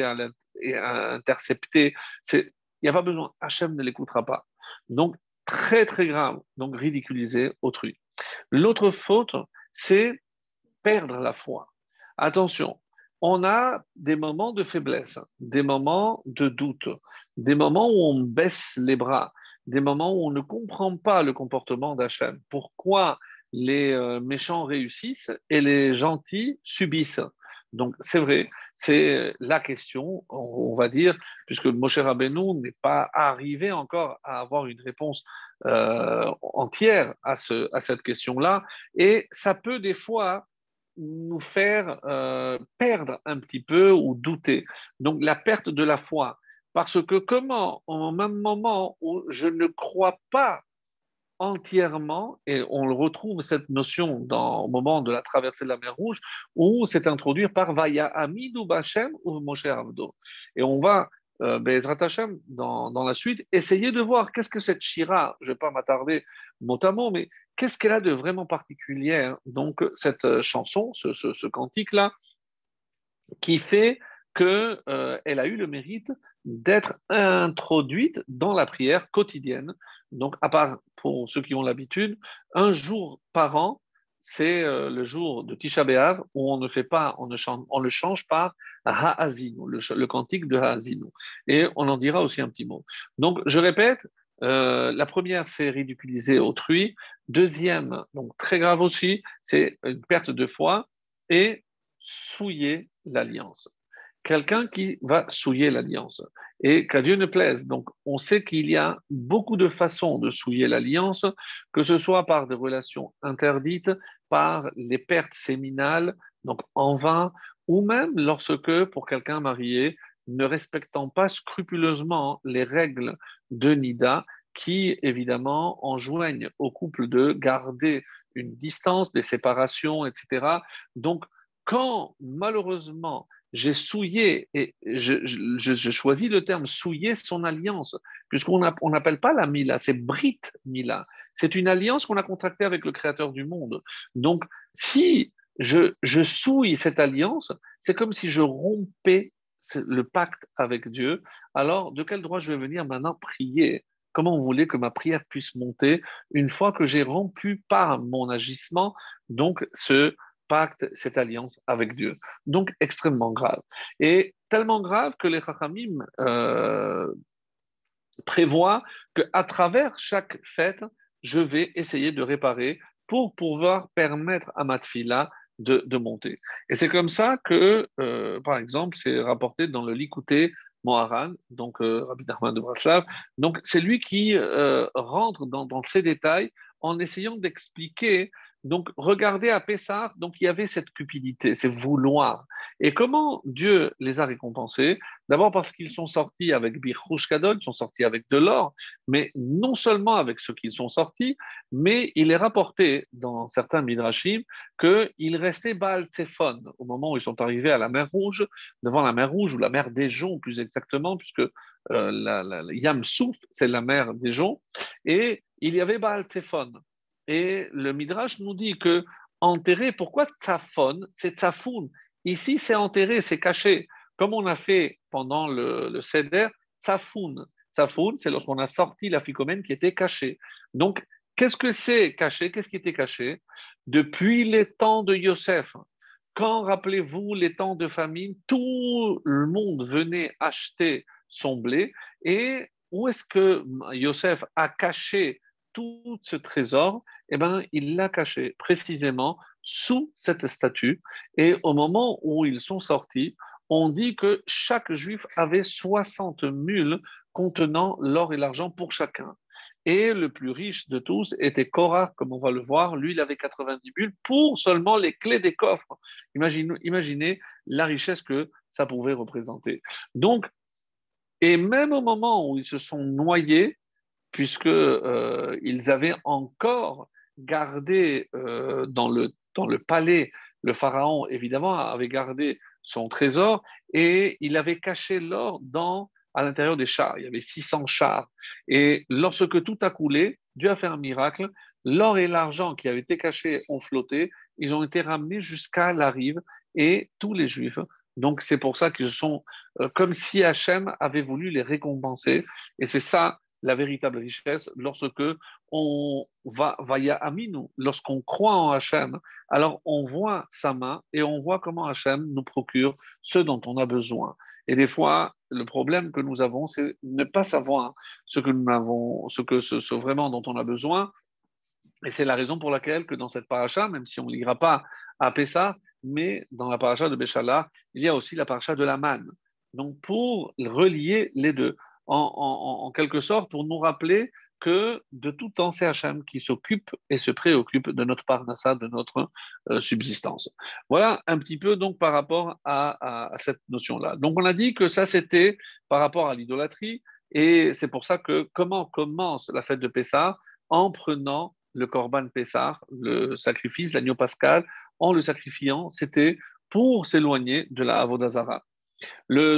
et intercepter. Il n'y a pas besoin. Hachem ne l'écoutera pas. Donc, très, très grave. Donc, ridiculiser autrui. L'autre faute, c'est perdre la foi. Attention, on a des moments de faiblesse, des moments de doute, des moments où on baisse les bras, des moments où on ne comprend pas le comportement d'Hachem. Pourquoi les euh, méchants réussissent et les gentils subissent. Donc, c'est vrai, c'est la question, on va dire, puisque Moshe Rabbeinu n'est pas arrivé encore à avoir une réponse euh, entière à, ce, à cette question-là, et ça peut des fois nous faire euh, perdre un petit peu ou douter. Donc, la perte de la foi. Parce que comment, au même moment où je ne crois pas entièrement, et on retrouve cette notion dans, au moment de la traversée de la mer Rouge, où c'est introduit par Vaya Amidou Bachem ou Moshe Avdo. Et on va, euh, dans, dans, la suite, essayer de voir qu'est-ce que cette Shira, je ne vais pas m'attarder mot, mais qu'est-ce qu'elle a de vraiment particulier, hein, donc cette euh, chanson, ce, ce, cantique-là, qui fait qu'elle euh, a eu le mérite d'être introduite dans la prière quotidienne. Donc, à part pour ceux qui ont l'habitude, un jour par an, c'est euh, le jour de Tisha B'Av où on ne fait pas, on, ne on le change par Ha'azinu, le, le, cantique de Ha'azinu. Et on en dira aussi un petit mot. Donc, je répète, euh, la première, c'est ridiculiser autrui. Deuxième, donc très grave aussi, c'est une perte de foi et souiller l'alliance quelqu'un qui va souiller l'alliance. Et qu'à Dieu ne plaise. Donc, on sait qu'il y a beaucoup de façons de souiller l'alliance, que ce soit par des relations interdites, par les pertes séminales, donc en vain, ou même lorsque, pour quelqu'un marié, ne respectant pas scrupuleusement les règles de Nida, qui évidemment enjoignent au couple de garder une distance, des séparations, etc. Donc, quand malheureusement j'ai souillé, et je, choisis le terme souiller son alliance, puisqu'on n'appelle pas la Mila, c'est Brit Mila. C'est une alliance qu'on a contractée avec le Créateur du monde. Donc, si je, souille cette alliance, c'est comme si je rompais le pacte avec Dieu. Alors, de quel droit je vais venir maintenant prier? Comment vous que ma prière puisse monter une fois que j'ai rompu par mon agissement? Donc ce pacte, cette alliance avec Dieu. Donc extrêmement grave. Et tellement grave que les Chachamim euh, prévoient qu'à travers chaque fête, je vais essayer de réparer pour pouvoir permettre à ma tfila de, monter. Et c'est comme ça que, euh, par exemple, c'est rapporté dans le Likouté Moharan, donc euh, Rabbi Nachman de Braslav. Donc c'est lui qui euh, rentre dans, ces détails en essayant d'expliquer donc, regardez à Pessah, donc il y avait cette cupidité, c'est vouloir. Et comment Dieu les a récompensés? D'abord parce qu'ils sont sortis avec Birchouch ils sont sortis avec de l'or, mais non seulement avec ce qu'ils sont sortis, mais il est rapporté dans certains midrashim qu'il restait Baal Tsephon au moment où ils sont arrivés à la mer Rouge, devant la mer Rouge, ou la mer des Joncs plus exactement, puisque euh, la, la, Yam Souf, c'est la mer des Joncs, et il y avait Baal Tsephon. Et le Midrash nous dit que enterré, pourquoi tsafon C'est tsafoun. Ici, c'est enterré, c'est caché. Comme on a fait pendant le, le Seder, tsafoun. Tsafoun, c'est lorsqu'on a sorti la ficomène qui était cachée. Donc, qu'est-ce que c'est caché? Qu'est-ce qui était caché? Depuis les temps de Yosef, quand, rappelez-vous, les temps de famine, tout le monde venait acheter son blé. Et où est-ce que Yosef a caché tout ce trésor, eh ben, il l'a caché précisément sous cette statue. Et au moment où ils sont sortis, on dit que chaque juif avait 60 mules contenant l'or et l'argent pour chacun. Et le plus riche de tous était Korah, comme on va le voir. Lui, il avait 90 mules pour seulement les clés des coffres. Imaginez, imaginez la richesse que ça pouvait représenter. Donc, et même au moment où ils se sont noyés, puisqu'ils euh, avaient encore gardé euh, dans, le, dans le palais, le pharaon évidemment avait gardé son trésor et il avait caché l'or dans à l'intérieur des chars. Il y avait 600 chars. Et lorsque tout a coulé, Dieu a fait un miracle. L'or et l'argent qui avaient été cachés ont flotté. Ils ont été ramenés jusqu'à la rive et tous les Juifs. Donc c'est pour ça qu'ils sont euh, comme si Hachem avait voulu les récompenser. Et c'est ça la véritable richesse lorsque on va via Aminu, lorsqu'on croit en Hachem, alors on voit sa main et on voit comment Hachem nous procure ce dont on a besoin. Et des fois, le problème que nous avons, c'est ne pas savoir ce que nous avons, ce que vraiment dont on a besoin. Et c'est la raison pour laquelle que dans cette paracha, même si on ne lira pas à Pessah, mais dans la paracha de Béchala, il y a aussi la paracha de la manne. Donc pour relier les deux en, quelque sorte pour nous rappeler que de tout temps, c'est Hachem qui s'occupe et se préoccupe de notre parnassa, de notre euh, subsistance. Voilà un petit peu donc par rapport à, cette notion-là. Donc on a dit que ça c'était par rapport à l'idolâtrie et c'est pour ça que comment commence la fête de Pessah en prenant le korban Pessah, le sacrifice, l'agneau pascal, en le sacrifiant, c'était pour s'éloigner de la Avodazara. Le,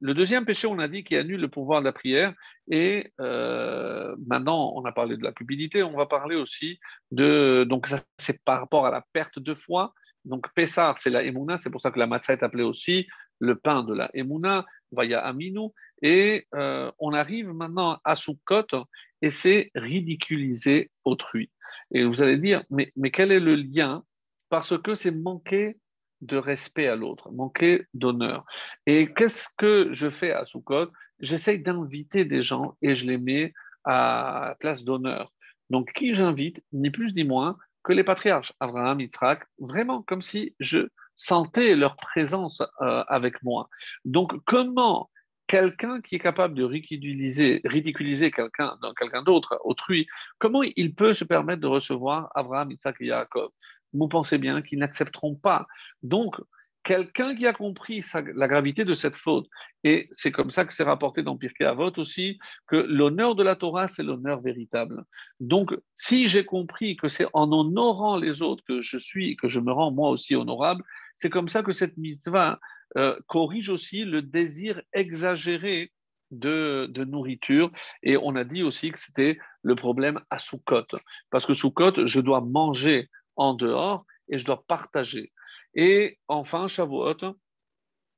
le deuxième péché, on a dit qu'il annule le pouvoir de la prière. Et euh, maintenant, on a parlé de la cupidité, on va parler aussi de. Donc, ça, c'est par rapport à la perte de foi. Donc, Pessar, c'est la Emouna, c'est pour ça que la matzah est appelée aussi le pain de la Emouna, Vaya Aminou. Et euh, on arrive maintenant à Sukkot et c'est ridiculiser autrui. Et vous allez dire, mais, mais quel est le lien? Parce que c'est manquer de respect à l'autre, manquer d'honneur. Et qu'est-ce que je fais à Soukot J'essaye d'inviter des gens et je les mets à place d'honneur. Donc, qui j'invite? Ni plus ni moins que les patriarches, Abraham, Yitzhak, vraiment comme si je sentais leur présence euh, avec moi. Donc, comment quelqu'un qui est capable de ridiculiser, ridiculiser quelqu'un quelqu'un d'autre, autrui, comment il peut se permettre de recevoir Abraham, Yitzhak et Yaakov? Vous pensez bien qu'ils n'accepteront pas. Donc, quelqu'un qui a compris la gravité de cette faute, et c'est comme ça que c'est rapporté dans Pirkei Avot aussi, que l'honneur de la Torah, c'est l'honneur véritable. Donc, si j'ai compris que c'est en honorant les autres que je suis, que je me rends moi aussi honorable, c'est comme ça que cette mitzvah euh, corrige aussi le désir exagéré de, de, nourriture. Et on a dit aussi que c'était le problème à Soukot. Parce que Soukot, je dois manger en dehors et je dois partager. Et enfin, Shavuot,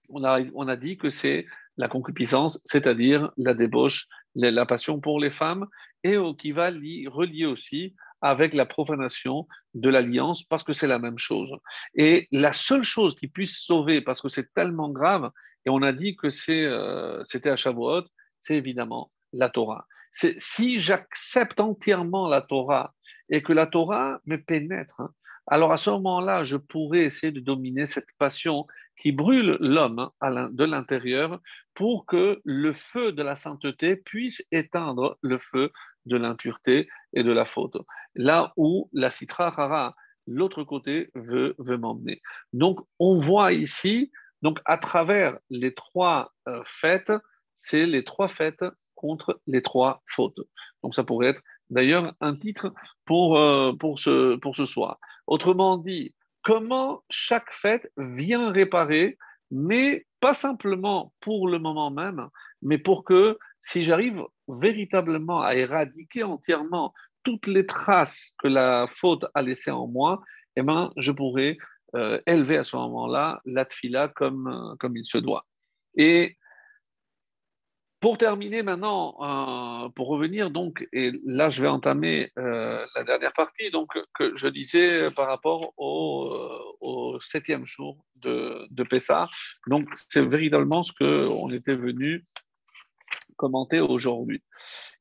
on a, on a dit que c'est la concupiscence, c'est-à-dire la débauche, la passion pour les femmes, et qui va relier aussi avec la profanation de l'alliance, parce que c'est la même chose. Et la seule chose qui puisse sauver, parce que c'est tellement grave, et on a dit que euh, c'était à Shavuot, c'est évidemment la Torah. Si j'accepte entièrement la Torah et que la Torah me pénètre, hein, alors à ce moment-là, je pourrais essayer de dominer cette passion qui brûle l'homme hein, de l'intérieur pour que le feu de la sainteté puisse éteindre le feu de l'impureté et de la faute. Là où la citra hara, l'autre côté, veut, veut m'emmener. Donc, on voit ici, donc à travers les trois euh, fêtes, c'est les trois fêtes contre les trois fautes. Donc, ça pourrait être d'ailleurs un titre pour, euh, pour, ce, pour ce soir. Autrement dit, comment chaque fête vient réparer, mais pas simplement pour le moment même, mais pour que si j'arrive véritablement à éradiquer entièrement toutes les traces que la faute a laissées en moi, eh ben, je pourrais euh, élever à ce moment-là la tfila comme, euh, comme il se doit. Et pour terminer maintenant, euh, pour revenir donc, et là je vais entamer la dernière partie, donc que je disais par rapport au, septième jour de, de Pessah. Donc c'est véritablement ce qu'on était venu commenter aujourd'hui.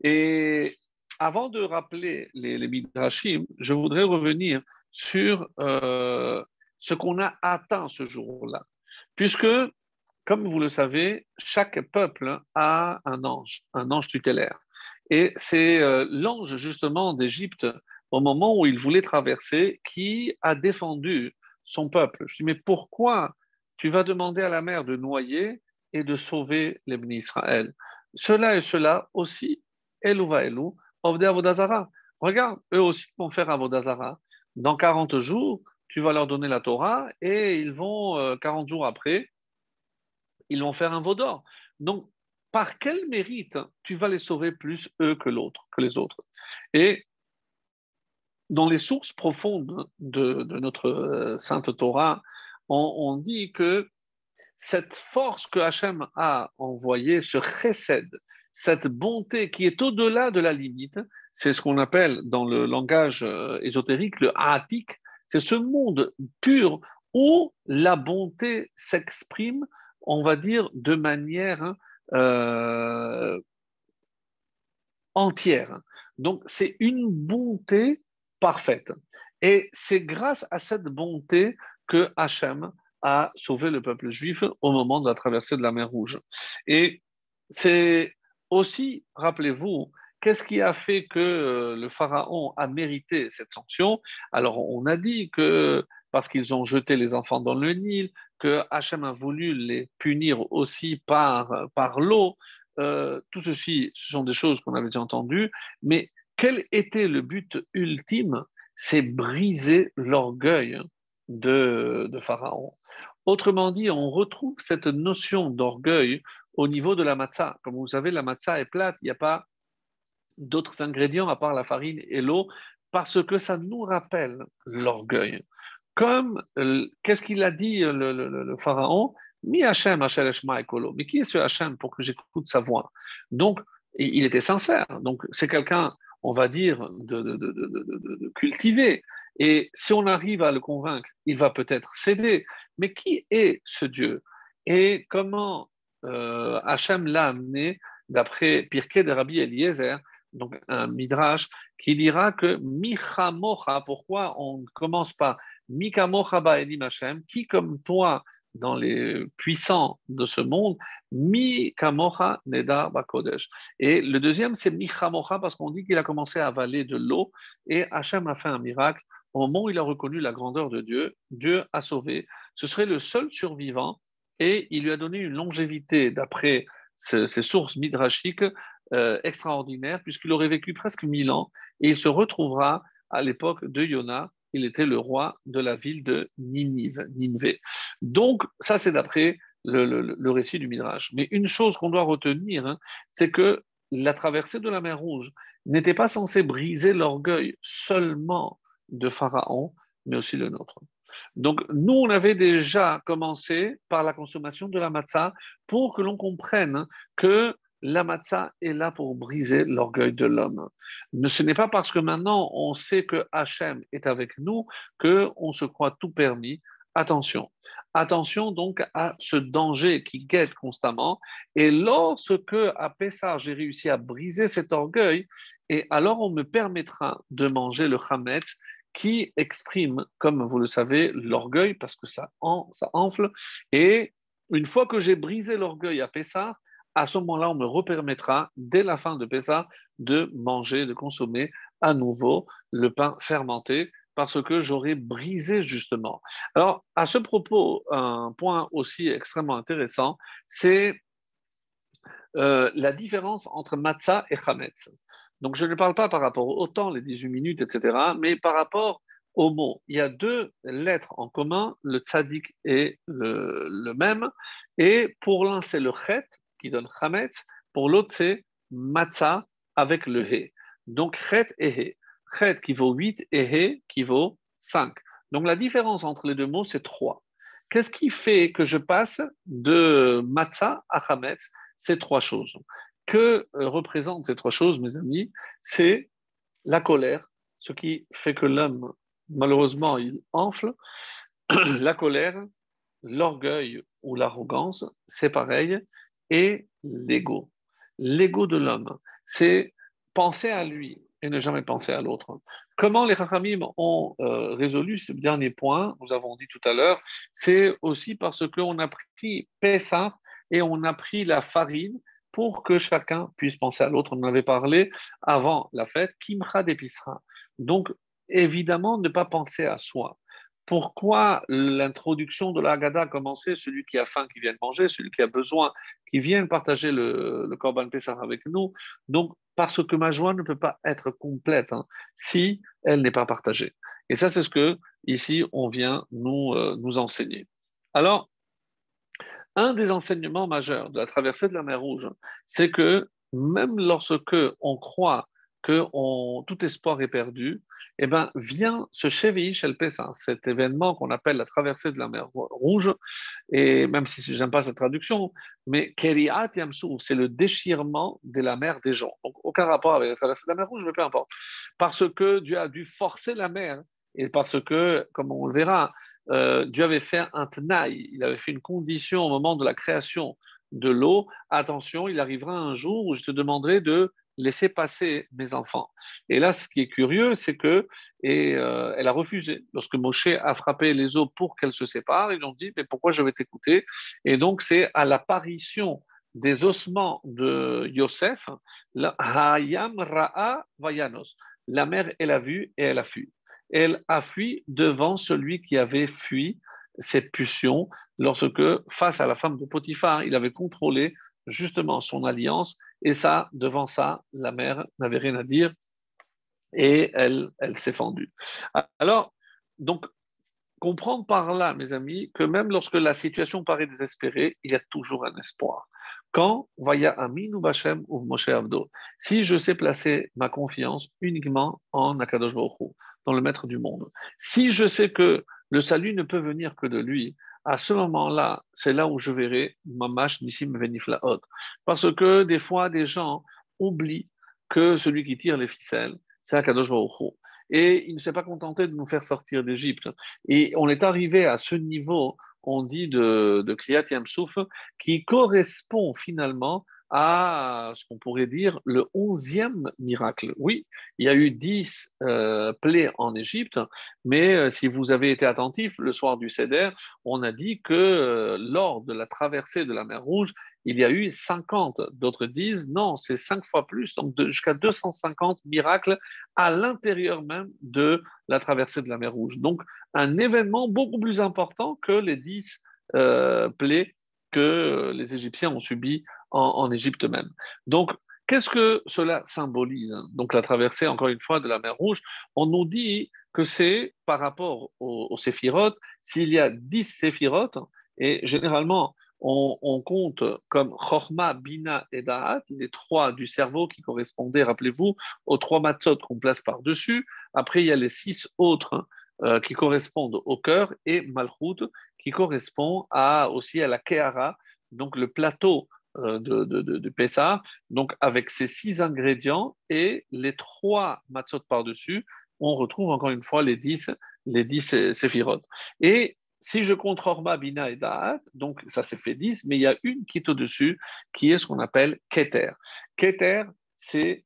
Et avant de rappeler les, Midrashim, je voudrais revenir sur euh, ce qu'on a atteint ce jour-là. Puisque, comme vous le savez, chaque peuple a un ange, un ange tutélaire. Et c'est euh, l'ange justement d'Égypte, au moment où il voulait traverser, qui a défendu son peuple. Je dis, mais pourquoi tu vas demander à la mer de noyer et de sauver les Israël cela et cela aussi, Elouva Elou, Ovde Avodazara. Regarde, eux aussi vont faire Avodazara. Dans 40 jours, tu vas leur donner la Torah et ils vont, 40 euh, jours après, ils vont faire un veau d'or. Donc, par quel mérite tu vas les sauver plus eux que l'autre, que les autres? Et dans les sources profondes de, notre euh, sainte Torah, on dit que cette force que Hachem a envoyée, ce chesed, cette bonté qui est au-delà de la limite, c'est ce qu'on appelle dans le langage euh, ésotérique le atik, c'est ce monde pur où la bonté s'exprime, on va dire, de manière euh, entière. Donc c'est une bonté parfaite. Et c'est grâce à cette bonté que Hachem a sauvé le peuple juif au moment de la traversée de la mer Rouge. Et c'est aussi, rappelez-vous, qu'est-ce qui a fait que euh, le Pharaon a mérité cette sanction? Alors, on a dit que parce qu'ils ont jeté les enfants dans le Nil, que Hachem a voulu les punir aussi par, l'eau. Euh, tout ceci, ce sont des choses qu'on avait déjà entendues, mais quel était le but ultime? C'est briser l'orgueil de, de Pharaon. Autrement dit, on retrouve cette notion d'orgueil au niveau de la matzah. Comme vous savez, la matzah est plate, il n'y a pas d'autres ingrédients à part la farine et l'eau, parce que ça nous rappelle l'orgueil. Comme, euh, qu'est-ce qu'il a dit euh, le, pharaon? Mi Hachem, Ekolo. Mais qui est ce Hachem pour que j'écoute sa voix? Donc, il était sincère. Donc, c'est quelqu'un, on va dire, de, de, cultivé. Et si on arrive à le convaincre, il va peut-être céder. Mais qui est ce Dieu? Et comment euh, Hachem l'a amené d'après Pirkei de Rabbi Eliezer, donc un midrash, qui dira que Michamocha, pourquoi on ne commence pas Mikamocha qui comme toi dans les puissants de ce monde, Mikamocha Neda Bakodesh. Et le deuxième, c'est Michamocha, parce qu'on dit qu'il a commencé à avaler de l'eau, et Hachem a fait un miracle au moment où il a reconnu la grandeur de Dieu, Dieu a sauvé. Ce serait le seul survivant et il lui a donné une longévité, d'après ses, sources midrashiques, euh, extraordinaires, puisqu'il aurait vécu presque mille ans et il se retrouvera à l'époque de Yona. Il était le roi de la ville de Ninive, Ninvé. Donc, ça, c'est d'après le, récit du Midrash. Mais une chose qu'on doit retenir, hein, c'est que la traversée de la mer Rouge n'était pas censée briser l'orgueil seulement de Pharaon, mais aussi le nôtre. Donc, nous, on avait déjà commencé par la consommation de la matzah pour que l'on comprenne que la matzah est là pour briser l'orgueil de l'homme. Ce n'est pas parce que maintenant on sait que Hachem est avec nous qu'on se croit tout permis. Attention. Attention donc à ce danger qui guette constamment. Et lorsque, à Pessah, j'ai réussi à briser cet orgueil, et alors on me permettra de manger le chametz qui exprime, comme vous le savez, l'orgueil parce que ça, ça enfle. Et une fois que j'ai brisé l'orgueil à Pessah, à ce moment-là, on me repermettra, dès la fin de Pessah, de manger, de consommer à nouveau le pain fermenté parce que j'aurais brisé justement. Alors, à ce propos, un point aussi extrêmement intéressant, c'est euh, la différence entre matzah et chametz. Donc, je ne parle pas par rapport au temps, les 18 minutes, etc., mais par rapport au mot. Il y a deux lettres en commun, le tzadik est le, même, et pour l'un, c'est le chet qui donne chametz, pour l'autre, c'est matzah avec le he. Donc, chet et he. Chet qui vaut 8 et he qui vaut 5. Donc, la différence entre les deux mots, c'est 3. Qu'est-ce qui fait que je passe de matzah à chametz? Ces trois choses. Que euh, représentent ces trois choses, mes amis? C'est la colère, ce qui fait que l'homme, malheureusement, il enfle. la colère, l'orgueil ou l'arrogance, c'est pareil, et l'ego. L'ego de l'homme, c'est penser à lui et ne jamais penser à l'autre. Comment les Rachamim ont euh, résolu ce dernier point, nous avons dit tout à l'heure, c'est aussi parce qu'on a pris Pessah et on a pris la farine pour que chacun puisse penser à l'autre. On en avait parlé avant la fête, Kimcha d'épicerin. Donc, évidemment, ne pas penser à soi. Pourquoi l'introduction de la a commencé? Celui qui a faim, qui vient manger, celui qui a besoin, qui vient partager le, le Korban Pessah avec nous. Donc, parce que ma joie ne peut pas être complète hein, si elle n'est pas partagée. Et ça, c'est ce que ici on vient nous, euh, nous enseigner. Alors, un des enseignements majeurs de la traversée de la mer Rouge, c'est que même lorsque on croit que tout espoir est perdu, eh ben, vient ce Chevish El cet événement qu'on appelle la traversée de la mer Rouge, et même si j'aime pas cette traduction, mais Keriat Yamsu, c'est le déchirement de la mer des gens. Donc, aucun rapport avec la traversée de la mer Rouge, mais peu importe. Parce que Dieu a dû forcer la mer, et parce que, comme on le verra, euh, Dieu avait fait un tenaï, il avait fait une condition au moment de la création de l'eau. Attention, il arrivera un jour où je te demanderai de laisser passer mes enfants. Et là, ce qui est curieux, c'est que et euh, elle a refusé. Lorsque Moshe a frappé les eaux pour qu'elles se séparent, ils ont dit mais pourquoi je vais t'écouter? Et donc c'est à l'apparition des ossements de Yosef, la Hayam. La mère, elle a vu et elle a fui elle a fui devant celui qui avait fui cette pulsion lorsque, face à la femme de Potiphar, il avait contrôlé justement son alliance, et ça, devant ça, la mère n'avait rien à dire, et elle, elle s'est fendue. Alors, donc, comprendre par là, mes amis, que même lorsque la situation paraît désespérée, il y a toujours un espoir. Quand Vaya Amin ou Bachem ou Moshe Abdo, si je sais placer ma confiance uniquement en Akadosh Baruch dans le maître du monde. Si je sais que le salut ne peut venir que de lui, à ce moment-là, c'est là où je verrai Mamash Nissim Veniflaot. Parce que des fois, des gens oublient que celui qui tire les ficelles, c'est Akadosh Et il ne s'est pas contenté de nous faire sortir d'Égypte. Et on est arrivé à ce niveau, on dit, de, de Kriyat Yamsouf, qui correspond finalement à ce qu'on pourrait dire le onzième miracle. Oui, il y a eu dix euh, plaies en Égypte, mais euh, si vous avez été attentif, le soir du Seder, on a dit que euh, lors de la traversée de la mer Rouge, il y a eu 50. D'autres disent non, c'est cinq fois plus, donc jusqu'à 250 miracles à l'intérieur même de la traversée de la mer Rouge. Donc un événement beaucoup plus important que les dix plaies que les Égyptiens ont subies en, Égypte même. Donc, qu'est-ce que cela symbolise Donc, la traversée, encore une fois, de la mer Rouge, on nous dit que c'est par rapport aux, séphirotes, s'il y a dix séphirotes, et généralement, on, compte comme Chorma, Bina et Da'at, les trois du cerveau qui correspondaient, rappelez-vous, aux trois matzot qu'on place par-dessus. Après, il y a les six autres euh, qui correspondent au cœur et Malchut qui correspond à, aussi à la Kehara, donc le plateau euh, de, de, donc avec ces six ingrédients et les trois matzot par-dessus, on retrouve encore une fois les dix, les dix séphirotes. Et si je compte Horma, Bina et Da'at, donc ça s'est fait dix, mais il y a une qui est au-dessus, qui est ce qu'on appelle Keter. Keter, c'est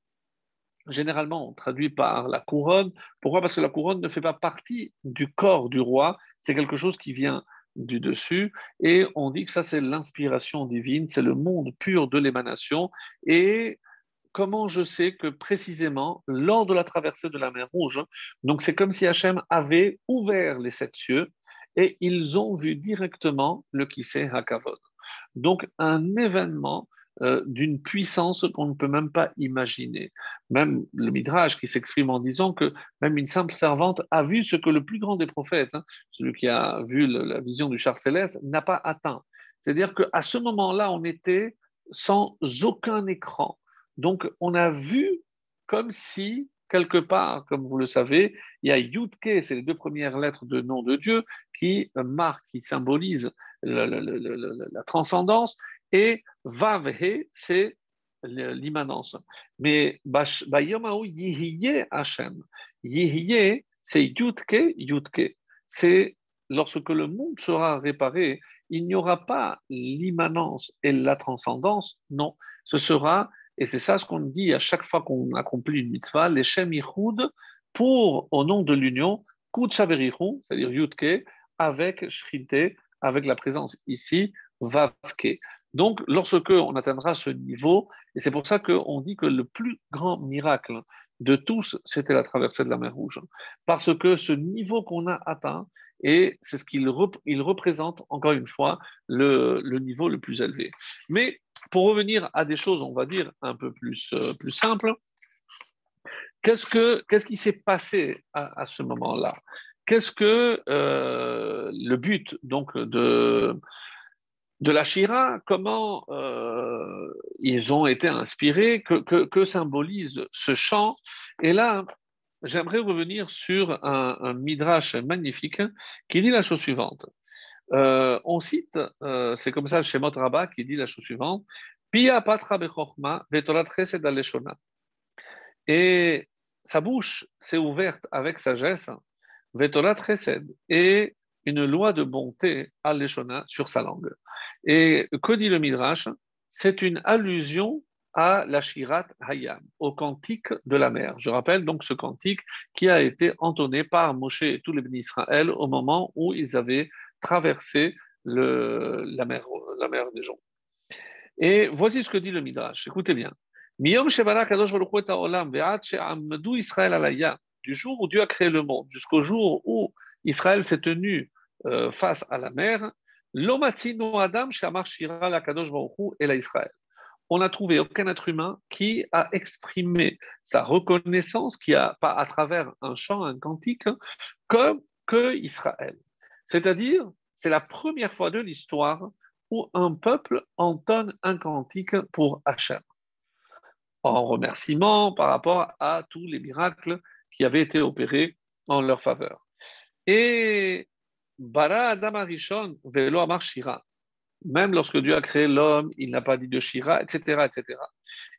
généralement traduit par la couronne. Pourquoi? Parce que la couronne ne fait pas partie du corps du roi, c'est quelque chose qui vient du dessus, et on dit que ça c'est l'inspiration divine, c'est le monde pur de l'émanation, et comment je sais que précisément lors de la traversée de la mer Rouge, donc c'est comme si Hachem avait ouvert les sept cieux et ils ont vu directement le Kisei Hakavod. Donc un événement euh, d'une puissance qu'on ne peut même pas imaginer. Même le Midrash qui s'exprime en disant que même une simple servante a vu ce que le plus grand des prophètes, hein, celui qui a vu la vision du char céleste, n'a pas atteint. C'est-à-dire qu'à ce moment-là, on était sans aucun écran. Donc, on a vu comme si, quelque part, comme vous le savez, il y a Yudke, c'est les deux premières lettres de nom de Dieu, qui marquent, qui symbolisent la, transcendance, et Vavhe, c'est l'immanence. Mais Bayomaou Yihiye Hashem. Yihiye, c'est Yudke, Yudke. C'est lorsque le monde sera réparé, il n'y aura pas l'immanence et la transcendance, non. Ce sera et c'est ça ce qu'on dit à chaque fois qu'on accomplit une mitzvah, les Shem pour, au nom de l'union, Kud c'est-à-dire Yudke, avec Shrite, avec la présence ici, Vavke. Donc, lorsque on atteindra ce niveau, et c'est pour ça qu'on dit que le plus grand miracle de tous, c'était la traversée de la mer Rouge. Parce que ce niveau qu'on a atteint, et c'est ce qu'il représente, encore une fois, le, niveau le plus élevé. Mais pour revenir à des choses, on va dire, un peu plus, euh, plus simples, qu'est-ce, que, qu'est-ce qui s'est passé à, ce moment-là? Qu'est-ce que euh, le but donc de, de la Shira Comment euh, ils ont été inspirés que, symbolise ce chant Et là, j'aimerais revenir sur un, midrash magnifique qui dit la chose suivante. Euh, on cite, euh, c'est comme ça le Shemot qui dit la chose suivante Pia patra bechokma vetorat chesed aleshona. Et sa bouche s'est ouverte avec sagesse, vetorat chesed, et une loi de bonté aleshona sur sa langue. Et que dit le Midrash? C'est une allusion à la Shirat Hayam, au cantique de la mer. Je rappelle donc ce cantique qui a été entonné par Moshe et tous les bénis Israël au moment où ils avaient traverser le, la, mer, la mer des gens. Et voici ce que dit le Midrash. Écoutez bien. Du jour où Dieu a créé le monde jusqu'au jour où Israël s'est tenu euh, face à la mer, Adam Israël. On n'a trouvé aucun être humain qui a exprimé sa reconnaissance, qui a, pas à travers un chant, un cantique, comme que Israël. C'est-à-dire, c'est la première fois de l'histoire où un peuple entonne un cantique pour Hachem, en remerciement par rapport à tous les miracles qui avaient été opérés en leur faveur. Et Bara Adam Arishon Velo Amar Shira. Même lorsque Dieu a créé l'homme, il n'a pas dit de Shira, etc., etc.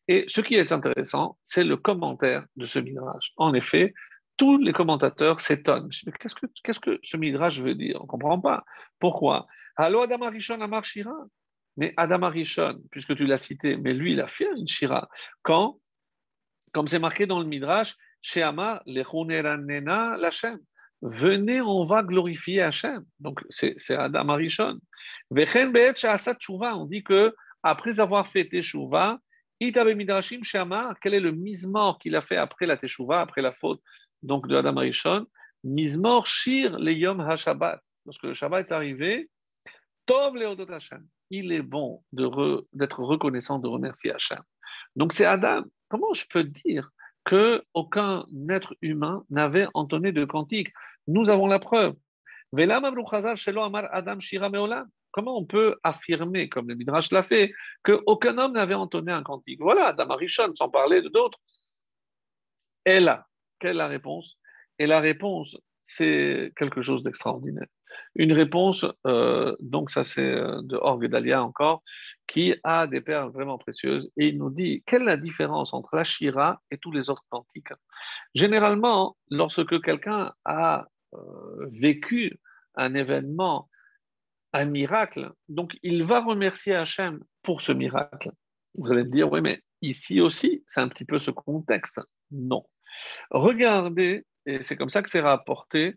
Et ce qui est intéressant, c'est le commentaire de ce mirage. En effet, tous les commentateurs s'étonnent. Qu'est-ce que, ce midrash veut dire? On ne comprend pas. Pourquoi? Allo Adam Arishon Amar Shira? Mais Adam Arishon, puisque tu l'as cité, mais lui, il a fait une Shira. Quand Comme c'est marqué dans le midrash, chez Amar, Lechuneranena Lachem. Venez, on va glorifier Hachem. Donc, c'est, Adam Arishon. Vechen Be'et On dit que après avoir fait Teshuvah, Itabe Midrashim quel est le mismor qu'il a fait après la Teshuvah, après la faute donc de Adam Arishon, Mizmor Shir le Yom HaShabbat. Lorsque le Shabbat est arrivé, Tov Leodot Hashem. Il est bon d'être reconnaissant, de remercier Hashem. Donc c'est Adam. Comment je peux dire qu'aucun être humain n'avait entonné de cantique Nous avons la preuve. Comment on peut affirmer, comme le Midrash l'a fait, qu'aucun homme n'avait entonné un cantique? Voilà, Adam Arishon, sans parler de d'autres. Et là, quelle est la réponse? Et la réponse, c'est quelque chose d'extraordinaire. Une réponse, euh, donc ça c'est euh, de Orgue Dalia encore, qui a des perles vraiment précieuses et il nous dit quelle est la différence entre la Shira et tous les autres cantiques? Généralement, lorsque quelqu'un a euh, vécu un événement, un miracle, donc il va remercier Hachem pour ce miracle. Vous allez me dire, oui, mais ici aussi, c'est un petit peu ce contexte. Non. Regardez, et c'est comme ça que c'est rapporté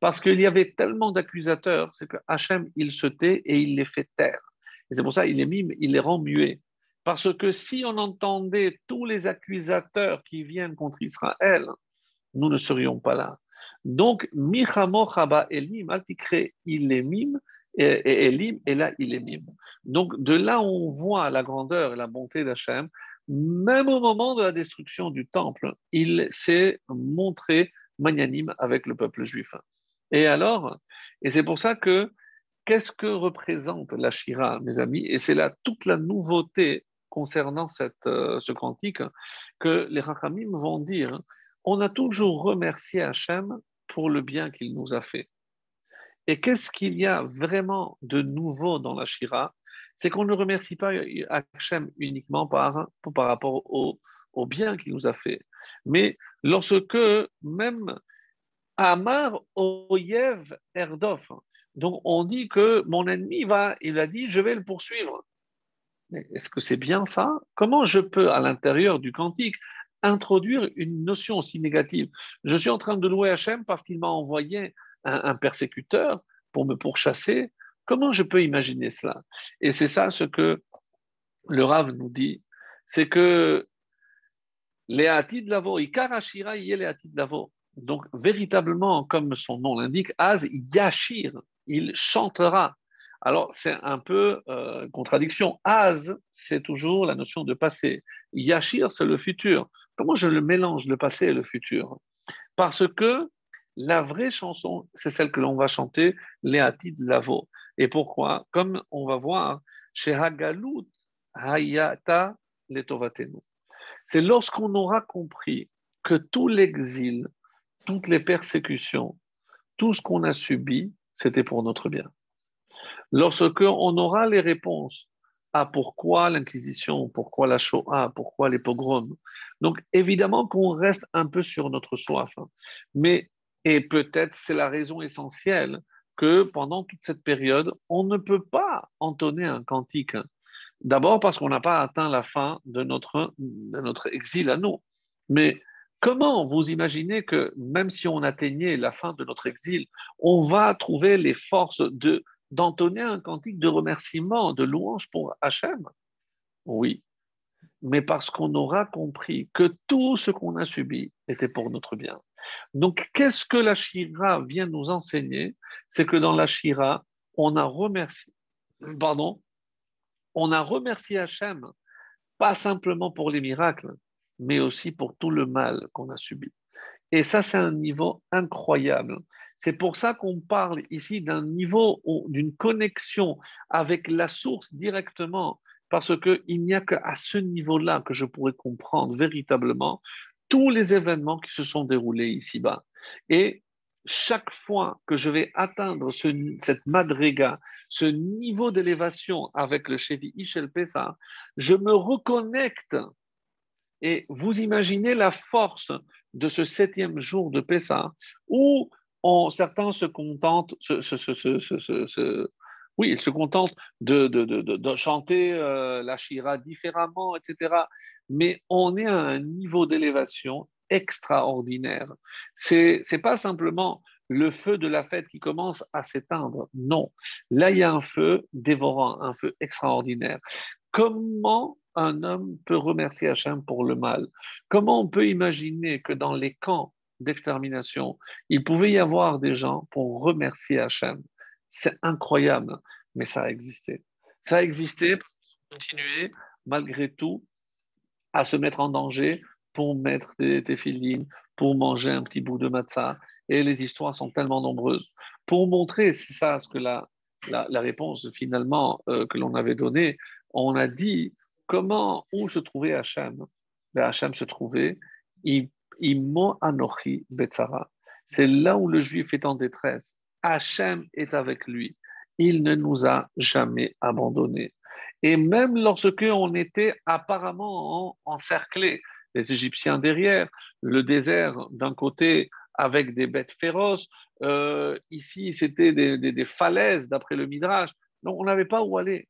Parce qu'il y avait tellement d'accusateurs, c'est que Hachem, il se tait et il les fait taire. Et c'est pour ça qu'il les mime, il les rend muets. Parce que si on entendait tous les accusateurs qui viennent contre Israël, nous ne serions pas là. Donc, Michamo Chaba Elim, il les mime, et, Elim, et là, il est mime. Donc, de là, on voit la grandeur et la bonté d'Hachem. Même au moment de la destruction du temple, il s'est montré magnanime avec le peuple juif. Et alors, et c'est pour ça que, qu'est-ce que représente la Shira, mes amis? Et c'est là toute la nouveauté concernant cette, euh, ce cantique que les Rachamim vont dire on a toujours remercié Hachem pour le bien qu'il nous a fait. Et qu'est-ce qu'il y a vraiment de nouveau dans la Shira? C'est qu'on ne remercie pas Hachem uniquement par, par rapport au, au bien qu'il nous a fait, mais lorsque même Amar Oyev Erdof, donc on dit que mon ennemi va, il a dit, je vais le poursuivre. Est-ce que c'est bien ça? Comment je peux, à l'intérieur du cantique, introduire une notion aussi négative? Je suis en train de louer Hachem parce qu'il m'a envoyé un, persécuteur pour me pourchasser. Comment je peux imaginer cela? Et c'est ça ce que le Rav nous dit, c'est que les de lavo, Ikarashira y les de lavo. Donc, véritablement, comme son nom l'indique, Az Yashir, il chantera. Alors, c'est un peu euh, contradiction. Az, c'est toujours la notion de passé. Yashir, c'est le futur. Comment je le mélange, le passé et le futur? Parce que la vraie chanson, c'est celle que l'on va chanter, Léati de Lavo. Et pourquoi? Comme on va voir, chez Hagalut Hayata Letovatenu. C'est lorsqu'on aura compris que tout l'exil, toutes les persécutions, tout ce qu'on a subi, c'était pour notre bien. Lorsque on aura les réponses à pourquoi l'Inquisition, pourquoi la Shoah, pourquoi les pogroms, donc évidemment qu'on reste un peu sur notre soif, mais et peut-être c'est la raison essentielle que pendant toute cette période, on ne peut pas entonner un cantique. D'abord parce qu'on n'a pas atteint la fin de notre, de notre exil à nous. Mais comment vous imaginez que même si on atteignait la fin de notre exil, on va trouver les forces de, d'entonner un cantique de remerciement, de louange pour Hachem? Oui, mais parce qu'on aura compris que tout ce qu'on a subi était pour notre bien. Donc, qu'est-ce que la Shira vient nous enseigner? C'est que dans la Shira, on a remercié, pardon, on a remercié Hachem, pas simplement pour les miracles, mais aussi pour tout le mal qu'on a subi. Et ça, c'est un niveau incroyable. C'est pour ça qu'on parle ici d'un niveau, d'une connexion avec la source directement, parce qu'il n'y a qu'à ce niveau-là que je pourrais comprendre véritablement tous les événements qui se sont déroulés ici-bas. Et chaque fois que je vais atteindre cette madriga, ce niveau d'élévation avec le Chevi Ishel Pesa, je me reconnecte. Et vous imaginez la force de ce septième jour de Pessa où certains se contentent, oui, ils se contentent de, chanter euh, la Shira différemment, etc mais on est à un niveau d'élévation extraordinaire. C'est n'est pas simplement le feu de la fête qui commence à s'éteindre. Non, là il y a un feu dévorant, un feu extraordinaire. Comment un homme peut remercier Hachem pour le mal? Comment on peut imaginer que dans les camps d'extermination, il pouvait y avoir des gens pour remercier Hachem? C'est incroyable, mais ça a existé. Ça a existé pour continuer malgré tout à se mettre en danger pour mettre des téfilines, pour manger un petit bout de matzah. Et les histoires sont tellement nombreuses. Pour montrer, c'est ça ce que la, la, réponse finalement euh, que l'on avait donnée, on a dit comment, où se trouvait Hachem ben, Hachem se trouvait Imo Anochi Betzara. C'est là où le juif est en détresse. Hachem est avec lui. il ne nous a jamais abandonnés. Et même lorsque on était apparemment encerclés, les Égyptiens derrière, le désert d'un côté avec des bêtes féroces, euh, ici c'était des, falaises d'après le Midrash, donc on n'avait pas où aller.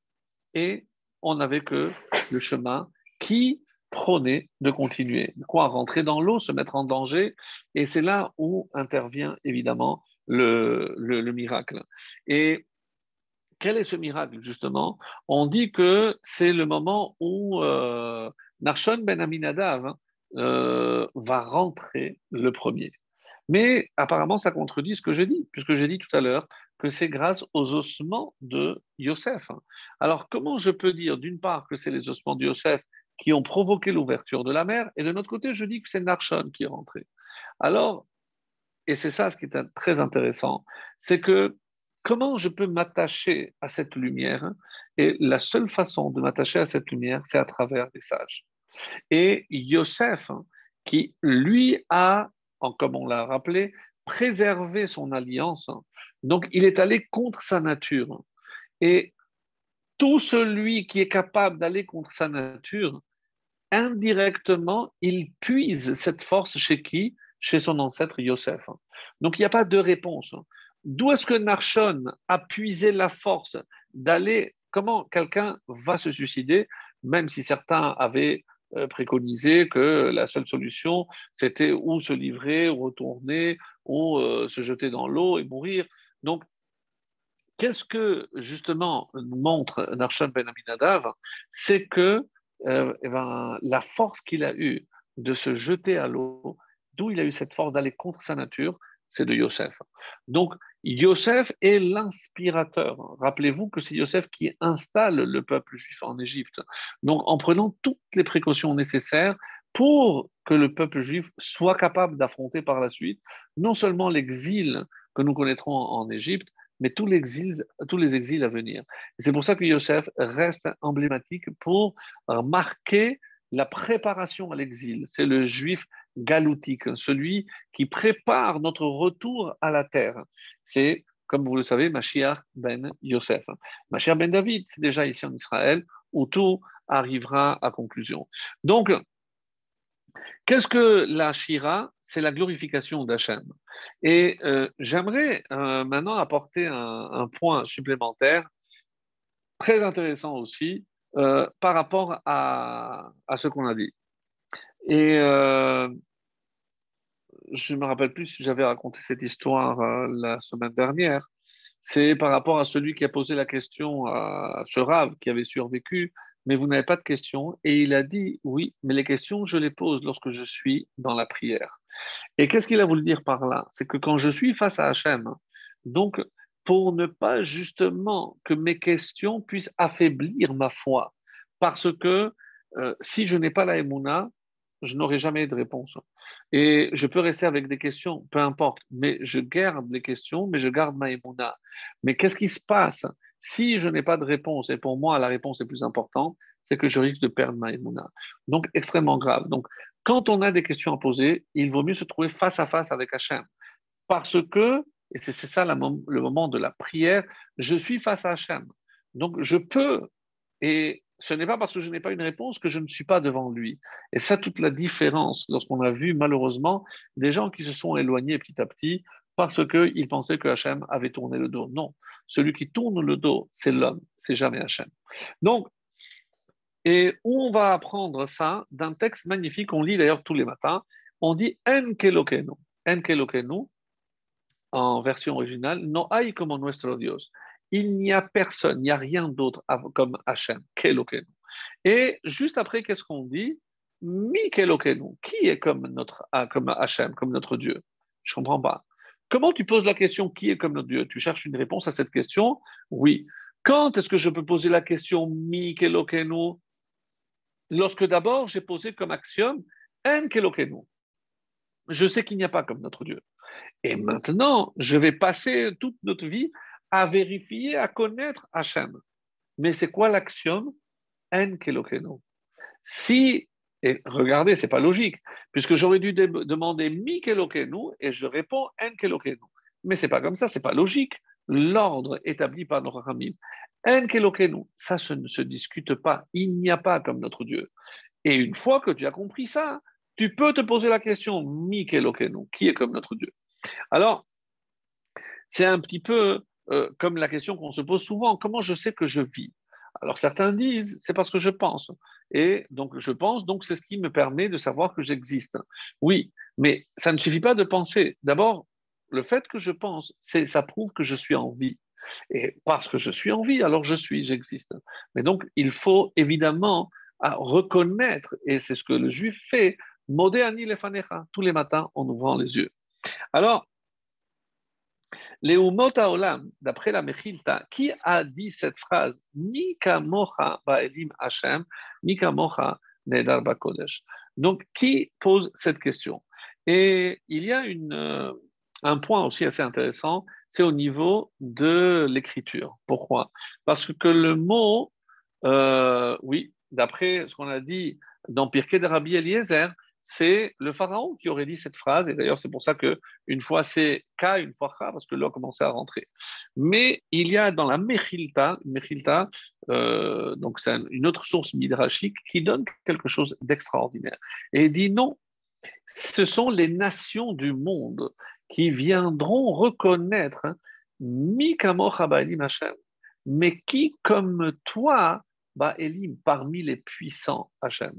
Et on n'avait que le chemin qui prônait de continuer. Quoi Rentrer dans l'eau, se mettre en danger, et c'est là où intervient évidemment le, le miracle. Et quel est ce miracle, justement? On dit que c'est le moment où euh, ben Aminadav hein, euh, va rentrer le premier. Mais apparemment, ça contredit ce que je dis, puisque j'ai dit tout à l'heure que c'est grâce aux ossements de Yosef. Alors, comment je peux dire, d'une part, que c'est les ossements de Yosef qui ont provoqué l'ouverture de la mer, et de l'autre côté, je dis que c'est Narshon qui est rentré. Alors, et c'est ça ce qui est très intéressant, c'est que comment je peux m'attacher à cette lumière Et la seule façon de m'attacher à cette lumière, c'est à travers les sages. Et Yosef, qui lui a, comme on l'a rappelé, préservé son alliance, donc il est allé contre sa nature. Et tout celui qui est capable d'aller contre sa nature, indirectement, il puise cette force chez qui? Chez son ancêtre Yosef. Donc il n'y a pas de réponse. D'où est-ce que Narshon a puisé la force d'aller? Comment quelqu'un va se suicider, même si certains avaient euh, préconisé que la seule solution, c'était ou se livrer, ou retourner, ou euh, se jeter dans l'eau et mourir? Donc, qu'est-ce que justement montre Narshon Ben Aminadav? C'est que euh, eh ben, la force qu'il a eue de se jeter à l'eau, d'où il a eu cette force d'aller contre sa nature, c'est de Yosef. Donc, Yosef est l'inspirateur. Rappelez-vous que c'est Yosef qui installe le peuple juif en Égypte. Donc, en prenant toutes les précautions nécessaires pour que le peuple juif soit capable d'affronter par la suite non seulement l'exil que nous connaîtrons en Égypte, mais tous, tous les exils à venir. C'est pour ça que Yosef reste emblématique pour marquer la préparation à l'exil. C'est le juif galoutique, celui qui prépare notre retour à la terre. C'est, comme vous le savez, Mashiach ben Yosef. Mashiach ben David, c'est déjà ici en Israël, où tout arrivera à conclusion. Donc, Qu'est-ce que la Shira C'est la glorification d'Hachem. Et euh, j'aimerais euh, maintenant apporter un, point supplémentaire, très intéressant aussi, euh, par rapport à, à ce qu'on a dit. Et je me rappelle plus si j'avais raconté cette histoire la semaine dernière. C'est par rapport à celui qui a posé la question à ce rave qui avait survécu, mais vous n'avez pas de questions. Et il a dit oui, mais les questions, je les pose lorsque je suis dans la prière. Et qu'est-ce qu'il a voulu dire par là? C'est que quand je suis face à Hachem, donc pour ne pas justement que mes questions puissent affaiblir ma foi, parce que euh, si je n'ai pas la Emouna, je n'aurai jamais de réponse. Et je peux rester avec des questions, peu importe, mais je garde les questions, mais je garde ma émouna. Mais qu'est-ce qui se passe si je n'ai pas de réponse Et pour moi, la réponse est plus importante, c'est que je risque de perdre ma émouna. Donc, extrêmement grave. Donc, quand on a des questions à poser, il vaut mieux se trouver face à face avec Hachem. Parce que, et c'est ça le moment de la prière, je suis face à Hachem. Donc, je peux, et ce n'est pas parce que je n'ai pas une réponse que je ne suis pas devant lui. Et ça, toute la différence lorsqu'on a vu malheureusement des gens qui se sont éloignés petit à petit parce qu'ils pensaient que Hachem avait tourné le dos. Non, celui qui tourne le dos, c'est l'homme, c'est jamais Hachem. Donc, et on va apprendre ça? D'un texte magnifique, on lit d'ailleurs tous les matins, on dit Enkelokenu. Enkelokenu, en version originale, no hay como nuestro Dios il n'y a personne, il n'y a rien d'autre comme Hachem, Kelokenu. Et juste après, qu'est-ce qu'on dit? Mi Kelokenu, qui est comme notre ah, comme Hachem, comme notre Dieu? Je ne comprends pas. Comment tu poses la question qui est comme notre Dieu? Tu cherches une réponse à cette question? Oui. Quand est-ce que je peux poser la question Mi Kelokenu Lorsque d'abord j'ai posé comme axiome En Kelokenu. Je sais qu'il n'y a pas comme notre Dieu. Et maintenant, je vais passer toute notre vie à vérifier, à connaître Hachem. Mais c'est quoi l'axiome En kelokenu. Si, et regardez, c'est pas logique, puisque j'aurais dû demander mi kelokenu et je réponds en kelokenu. Mais c'est pas comme ça, c'est pas logique. l'ordre établi par nos Rachamim. En kelokenu, ça ne se discute pas. Il n'y a pas comme notre Dieu. Et une fois que tu as compris ça, tu peux te poser la question, mi kelokenu, qui est comme notre Dieu? Alors, c'est un petit peu euh, comme la question qu'on se pose souvent, comment je sais que je vis? Alors certains disent, c'est parce que je pense. Et donc je pense, donc c'est ce qui me permet de savoir que j'existe. Oui, mais ça ne suffit pas de penser. D'abord, le fait que je pense, ça prouve que je suis en vie. Et parce que je suis en vie, alors je suis, j'existe. Mais donc il faut évidemment reconnaître, et c'est ce que le juif fait, Modéani lefanecha, tous les matins en ouvrant les yeux. Alors, les Olam, d'après la Mechilta, qui a dit cette phrase? Mika mocha ba'elim Hashem, Mika mocha nedar bakodesh. Donc, qui pose cette question? Et il y a euh, un point aussi assez intéressant, c'est au niveau de l'écriture. Pourquoi? Parce que le mot, euh, oui, d'après ce qu'on a dit dans Pirkei de Rabbi Eliezer, c'est le pharaon qui aurait dit cette phrase, et d'ailleurs c'est pour ça que une fois c'est K, une fois K, parce que l'eau a commencé à rentrer. Mais il y a dans la Mechilta, Mechilta euh, donc c'est une autre source midrashique qui donne quelque chose d'extraordinaire. Et il dit non, ce sont les nations du monde qui viendront reconnaître Mikamoch Hashem, mais qui comme toi Elim, parmi les puissants Hachem.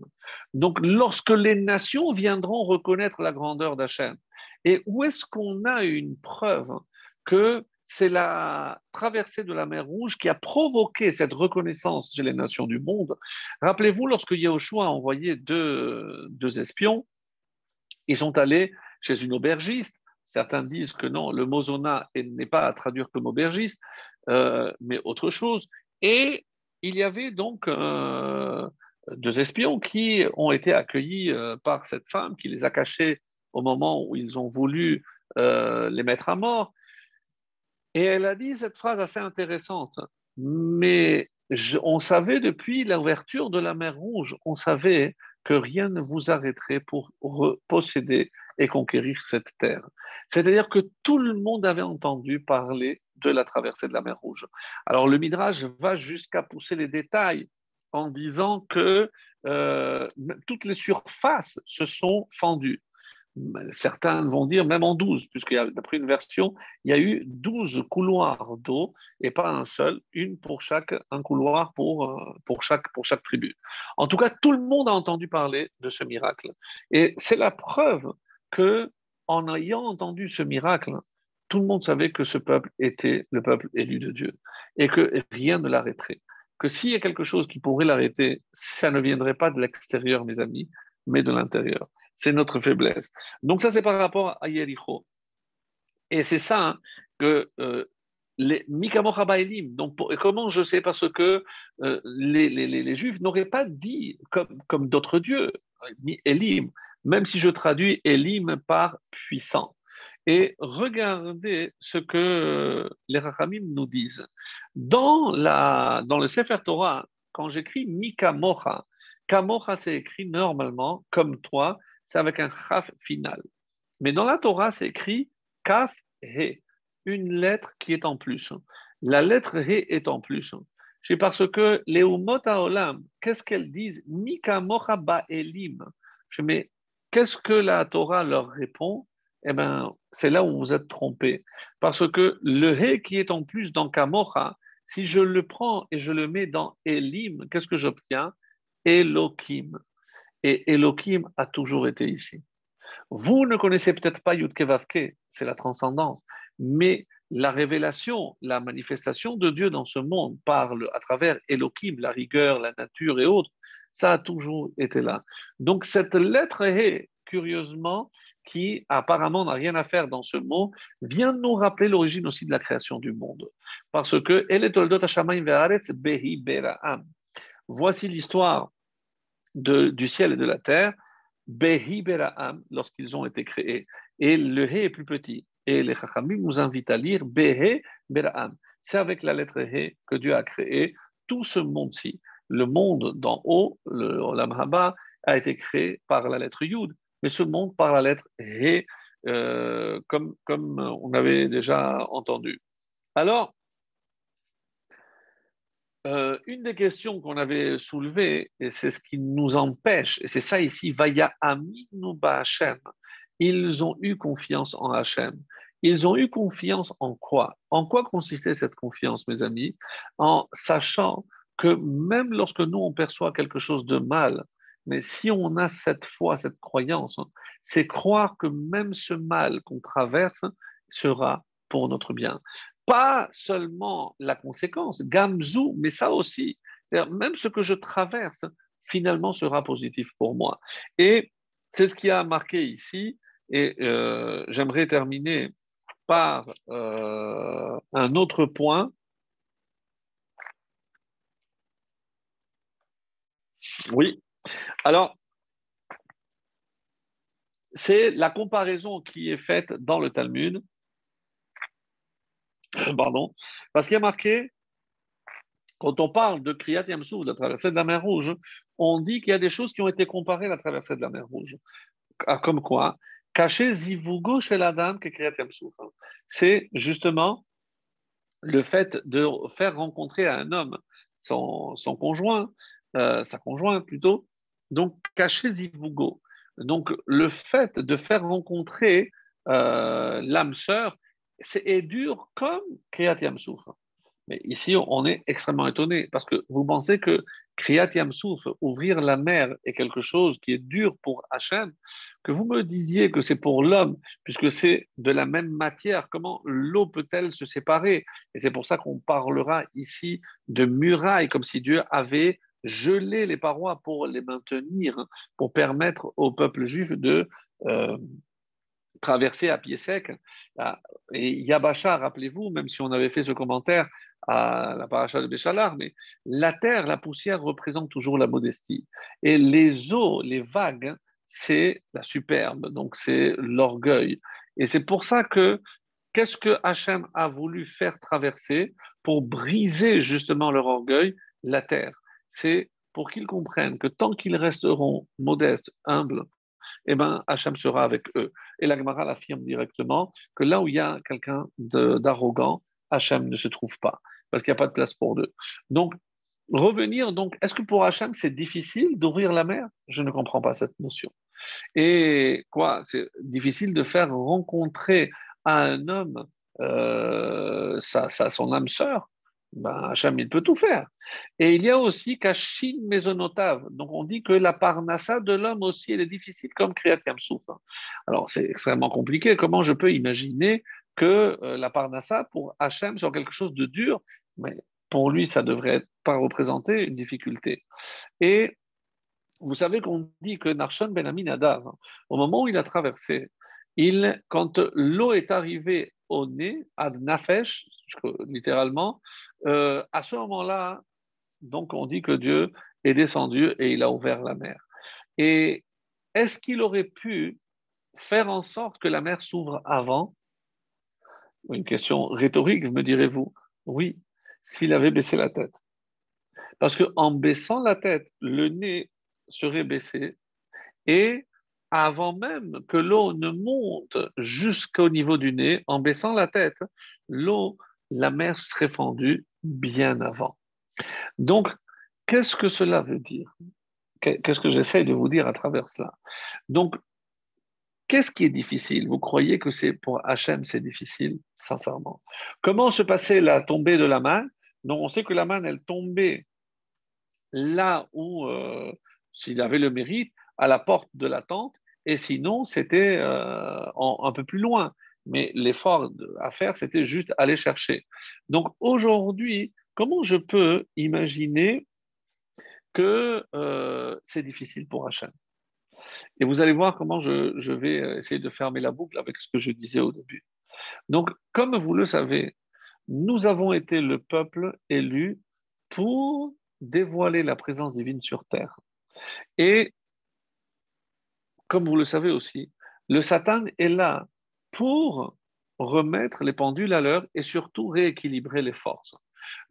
Donc, lorsque les nations viendront reconnaître la grandeur d'Hachem, et où est-ce qu'on a une preuve que c'est la traversée de la mer Rouge qui a provoqué cette reconnaissance chez les nations du monde? Rappelez-vous, lorsque Yahushua a envoyé deux, deux espions, ils sont allés chez une aubergiste. Certains disent que non, le mot zona n'est pas à traduire comme aubergiste, euh, mais autre chose. Et il y avait donc euh, deux espions qui ont été accueillis euh, par cette femme qui les a cachés au moment où ils ont voulu euh, les mettre à mort. Et elle a dit cette phrase assez intéressante, mais on savait depuis l'ouverture de la mer Rouge, on savait que rien ne vous arrêterait pour posséder et conquérir cette terre. C'est-à-dire que tout le monde avait entendu parler de la traversée de la mer Rouge. Alors le Midrash va jusqu'à pousser les détails en disant que euh, toutes les surfaces se sont fendues. Certains vont dire même en 12, puisque d'après une version, il y a eu 12 couloirs d'eau et pas un seul, une pour chaque, un couloir pour, euh, pour, chaque, pour chaque tribu. En tout cas, tout le monde a entendu parler de ce miracle. Et c'est la preuve que, en ayant entendu ce miracle, tout le monde savait que ce peuple était le peuple élu de Dieu et que rien ne l'arrêterait. Que s'il y a quelque chose qui pourrait l'arrêter, ça ne viendrait pas de l'extérieur, mes amis, mais de l'intérieur. C'est notre faiblesse. Donc ça, c'est par rapport à Yericho. Et c'est ça hein, que euh, les Elim. Donc, comment je sais? Parce que euh, les, Juifs n'auraient pas dit comme, comme d'autres dieux, Elim, même si je traduis Elim par puissant. Et regardez ce que les Rachamim nous disent. Dans, la, dans le Sefer Torah, quand j'écris Mika Mocha, Kamocha c'est écrit normalement comme toi, c'est avec un chaf final. Mais dans la Torah, c'est écrit Kaf He, une lettre qui est en plus. La lettre He est en plus. C'est parce que les Umot Olam, qu'est-ce qu'elles disent? Mika Mocha Ba'elim. Mets, qu'est-ce que la Torah leur répond? Eh bien, c'est là où vous êtes trompé. Parce que le He qui est en plus dans Kamocha, si je le prends et je le mets dans Elim, qu'est-ce que j'obtiens? Elohim. Et Elohim a toujours été ici. Vous ne connaissez peut-être pas Yudkevavke, c'est la transcendance, mais la révélation, la manifestation de Dieu dans ce monde parle à travers Elohim, la rigueur, la nature et autres, ça a toujours été là. Donc cette lettre He, curieusement, qui apparemment n'a rien à faire dans ce mot, vient nous rappeler l'origine aussi de la création du monde. Parce que Voici l'histoire du ciel et de la terre, Behi lorsqu'ils ont été créés. Et le He est plus petit. Et les Chachamim nous invitent à lire Behe Bera'am. C'est avec la lettre He que Dieu a créé tout ce monde-ci. Le monde d'en haut, le Olam a été créé par la lettre Yud mais ce monde par la lettre He, euh, comme, comme on avait déjà entendu. Alors, euh, une des questions qu'on avait soulevées, et c'est ce qui nous empêche, et c'est ça ici, Vaya Aminu Hashem, ils ont eu confiance en Hachem. Ils ont eu confiance en quoi? En quoi consistait cette confiance, mes amis? En sachant que même lorsque nous, on perçoit quelque chose de mal, mais si on a cette foi, cette croyance, c'est croire que même ce mal qu'on traverse sera pour notre bien pas seulement la conséquence, gamzou, mais ça aussi. Même ce que je traverse, finalement, sera positif pour moi. Et c'est ce qui a marqué ici. Et euh, j'aimerais terminer par euh, un autre point. Oui. Alors, c'est la comparaison qui est faite dans le Talmud Pardon. Parce qu'il y a marqué, quand on parle de Kriyat Yamsou, de la traversée de la mer Rouge, on dit qu'il y a des choses qui ont été comparées à la traversée de la mer Rouge. Ah, comme quoi? Cacher Zivugo chez la dame que Kriyat Yamsou. C'est justement le fait de faire rencontrer à un homme son, conjoint, euh, sa conjointe plutôt, donc cacher Zivugo. Donc le fait de faire rencontrer euh, l'âme sœur, c'est dur comme Kriyat Yamsouf. Mais ici, on est extrêmement étonné parce que vous pensez que Kriyat Yamsouf, ouvrir la mer, est quelque chose qui est dur pour Hachem, que vous me disiez que c'est pour l'homme, puisque c'est de la même matière, comment l'eau peut-elle se séparer? Et c'est pour ça qu'on parlera ici de murailles, comme si Dieu avait gelé les parois pour les maintenir, pour permettre au peuple juif de... Euh, traverser à pied sec. Ah, et Yabasha, rappelez-vous, même si on avait fait ce commentaire à la paracha de Béchalar, mais la terre, la poussière représente toujours la modestie. Et les eaux, les vagues, c'est la superbe, donc c'est l'orgueil. Et c'est pour ça que qu'est-ce que Hachem a voulu faire traverser pour briser justement leur orgueil? La terre. C'est pour qu'ils comprennent que tant qu'ils resteront modestes, humbles, eh ben, Hachem sera avec eux. Et la Gemara l'affirme directement que là où il y a quelqu'un d'arrogant, Hachem ne se trouve pas, parce qu'il n'y a pas de place pour deux. Donc, revenir, donc, est-ce que pour Hachem, c'est difficile d'ouvrir la mer? Je ne comprends pas cette notion. Et quoi? C'est difficile de faire rencontrer à un homme euh, sa, son âme sœur? Ben, il peut tout faire. Et il y a aussi Kashin Mesonotav. Donc, on dit que la parnassa de l'homme aussi, elle est difficile, comme Kriyat Yamsouf. Alors, c'est extrêmement compliqué. Comment je peux imaginer que euh, la parnassa, pour Hachem, soit quelque chose de dur? Mais pour lui, ça devrait pas représenter une difficulté. Et vous savez qu'on dit que Narshon Ben Aminadav, au moment où il a traversé, il, quand l'eau est arrivée au nez, ad nafesh, littéralement, euh, à ce moment-là, donc on dit que Dieu est descendu et il a ouvert la mer. Et est-ce qu'il aurait pu faire en sorte que la mer s'ouvre avant? Une question rhétorique, me direz-vous. Oui, s'il avait baissé la tête. Parce qu'en baissant la tête, le nez serait baissé et avant même que l'eau ne monte jusqu'au niveau du nez, en baissant la tête, l'eau, la mer serait fendue bien avant. Donc, qu'est-ce que cela veut dire? Qu'est-ce que j'essaie de vous dire à travers cela? Donc, qu'est-ce qui est difficile? Vous croyez que c'est pour Hachem, c'est difficile? Sincèrement. Comment se passait la tombée de la main? Donc, on sait que la main, elle tombait là où, euh, s'il avait le mérite, à la porte de la tente, et sinon, c'était euh, un peu plus loin. Mais l'effort à faire, c'était juste aller chercher. Donc aujourd'hui, comment je peux imaginer que euh, c'est difficile pour Hachem? Et vous allez voir comment je, je, vais essayer de fermer la boucle avec ce que je disais au début. Donc, comme vous le savez, nous avons été le peuple élu pour dévoiler la présence divine sur terre. Et comme vous le savez aussi, le Satan est là pour remettre les pendules à l'heure et surtout rééquilibrer les forces.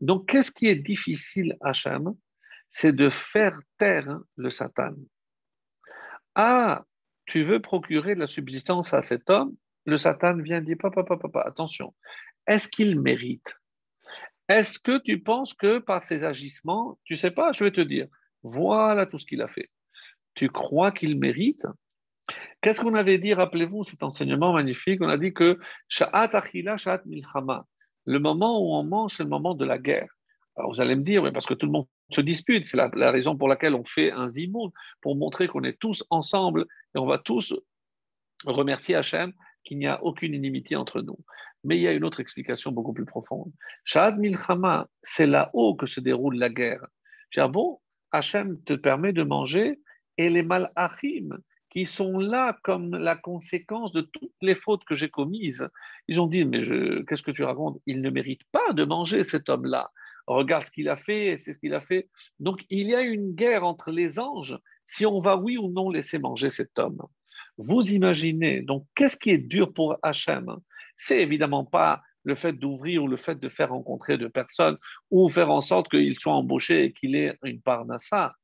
Donc, qu'est-ce qui est difficile à Hachem C'est de faire taire le Satan. Ah, tu veux procurer de la subsistance à cet homme? Le Satan vient dire Papa, papa, papa, attention. est-ce qu'il mérite? Est-ce que tu penses que par ses agissements, tu sais pas, je vais te dire, voilà tout ce qu'il a fait. Tu crois qu'il mérite? Qu'est-ce qu'on avait dit, rappelez-vous, cet enseignement magnifique? On a dit que Sha'at Achila, Sha'at Milchama, le moment où on mange, c'est le moment de la guerre. Alors vous allez me dire, oui, parce que tout le monde se dispute, c'est la, raison pour laquelle on fait un zimoun, pour montrer qu'on est tous ensemble et on va tous remercier Hachem qu'il n'y a aucune inimitié entre nous. Mais il y a une autre explication beaucoup plus profonde. Sha'at Milchama, c'est là-haut que se déroule la guerre. Je dis, bon, Hachem te permet de manger et les malachim, qui sont là comme la conséquence de toutes les fautes que j'ai commises. Ils ont dit, mais qu'est-ce que tu racontes? Il ne mérite pas de manger cet homme-là. Regarde ce qu'il a fait, c'est ce qu'il a fait. Donc il y a une guerre entre les anges si on va oui ou non laisser manger cet homme. Vous imaginez, donc qu'est-ce qui est dur pour Hachem? C'est évidemment pas le fait d'ouvrir ou le fait de faire rencontrer de personnes ou faire en sorte qu'il soit embauché et qu'il ait une part ça.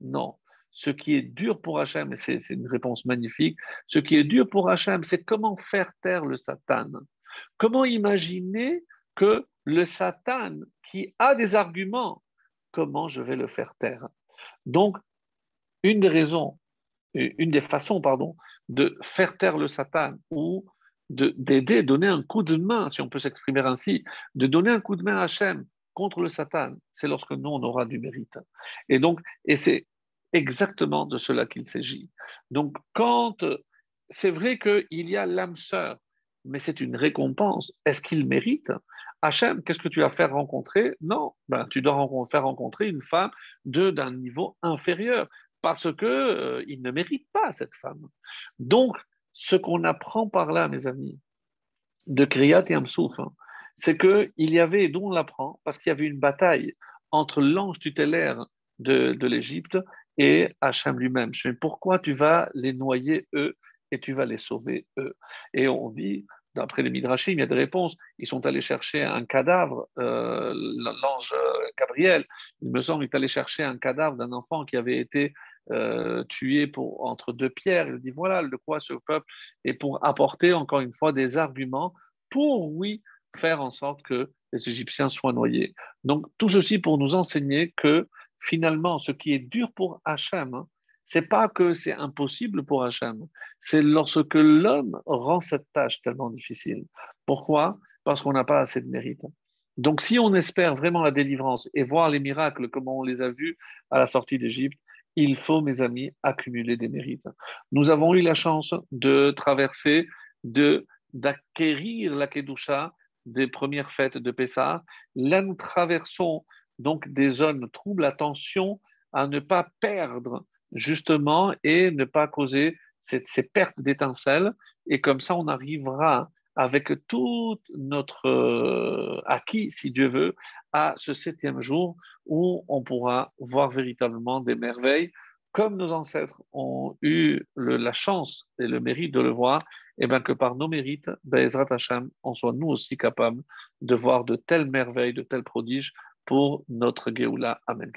Non, ce qui est dur pour Hachem, et c'est une réponse magnifique, ce qui est dur pour Hachem, c'est comment faire taire le Satan. Comment imaginer que le Satan, qui a des arguments, comment je vais le faire taire Donc, une des raisons, une des façons, pardon, de faire taire le Satan ou d'aider, donner un coup de main, si on peut s'exprimer ainsi, de donner un coup de main à Hachem contre le Satan, c'est lorsque nous, on aura du mérite. Et donc, et c'est exactement de cela qu'il s'agit. Donc, quand c'est vrai qu'il y a l'âme sœur, mais c'est une récompense. Est-ce qu'il mérite? Hachem, qu'est-ce que tu vas faire rencontrer? Non, ben, tu dois faire rencontrer une femme d'un niveau inférieur parce que euh, il ne mérite pas cette femme. Donc, ce qu'on apprend par là, mes amis, de Kriyat et Amsouf, hein, c'est qu'il y avait, d'où on l'apprend, parce qu'il y avait une bataille entre l'ange tutélaire de, de l'Égypte et Hachem lui-même. Je dis, pourquoi tu vas les noyer eux et tu vas les sauver eux? Et on dit, d'après les Midrashim, il y a des réponses. Ils sont allés chercher un cadavre, euh, l'ange Gabriel, il me semble, est allé chercher un cadavre d'un enfant qui avait été euh, tué entre deux pierres. Il dit, voilà de quoi ce peuple, et pour apporter encore une fois des arguments pour, oui, faire en sorte que les Égyptiens soient noyés. Donc, tout ceci pour nous enseigner que finalement, ce qui est dur pour Hachem, hein, c'est pas que c'est impossible pour Hachem, c'est lorsque l'homme rend cette tâche tellement difficile. Pourquoi? Parce qu'on n'a pas assez de mérite. Donc, si on espère vraiment la délivrance et voir les miracles comme on les a vus à la sortie d'Égypte, il faut, mes amis, accumuler des mérites. Nous avons eu la chance de traverser, de d'acquérir la Kedusha des premières fêtes de Pessah. Là, nous traversons donc des zones troubles, attention à ne pas perdre justement et ne pas causer ces pertes d'étincelles. Et comme ça, on arrivera avec tout notre euh, acquis, si Dieu veut, à ce septième jour où on pourra voir véritablement des merveilles, comme nos ancêtres ont eu la chance et le mérite de le voir, et bien que par nos mérites, Bezrat Hashem, on soit nous aussi capables de voir de telles merveilles, de tels prodiges pour notre Géoula. Amen.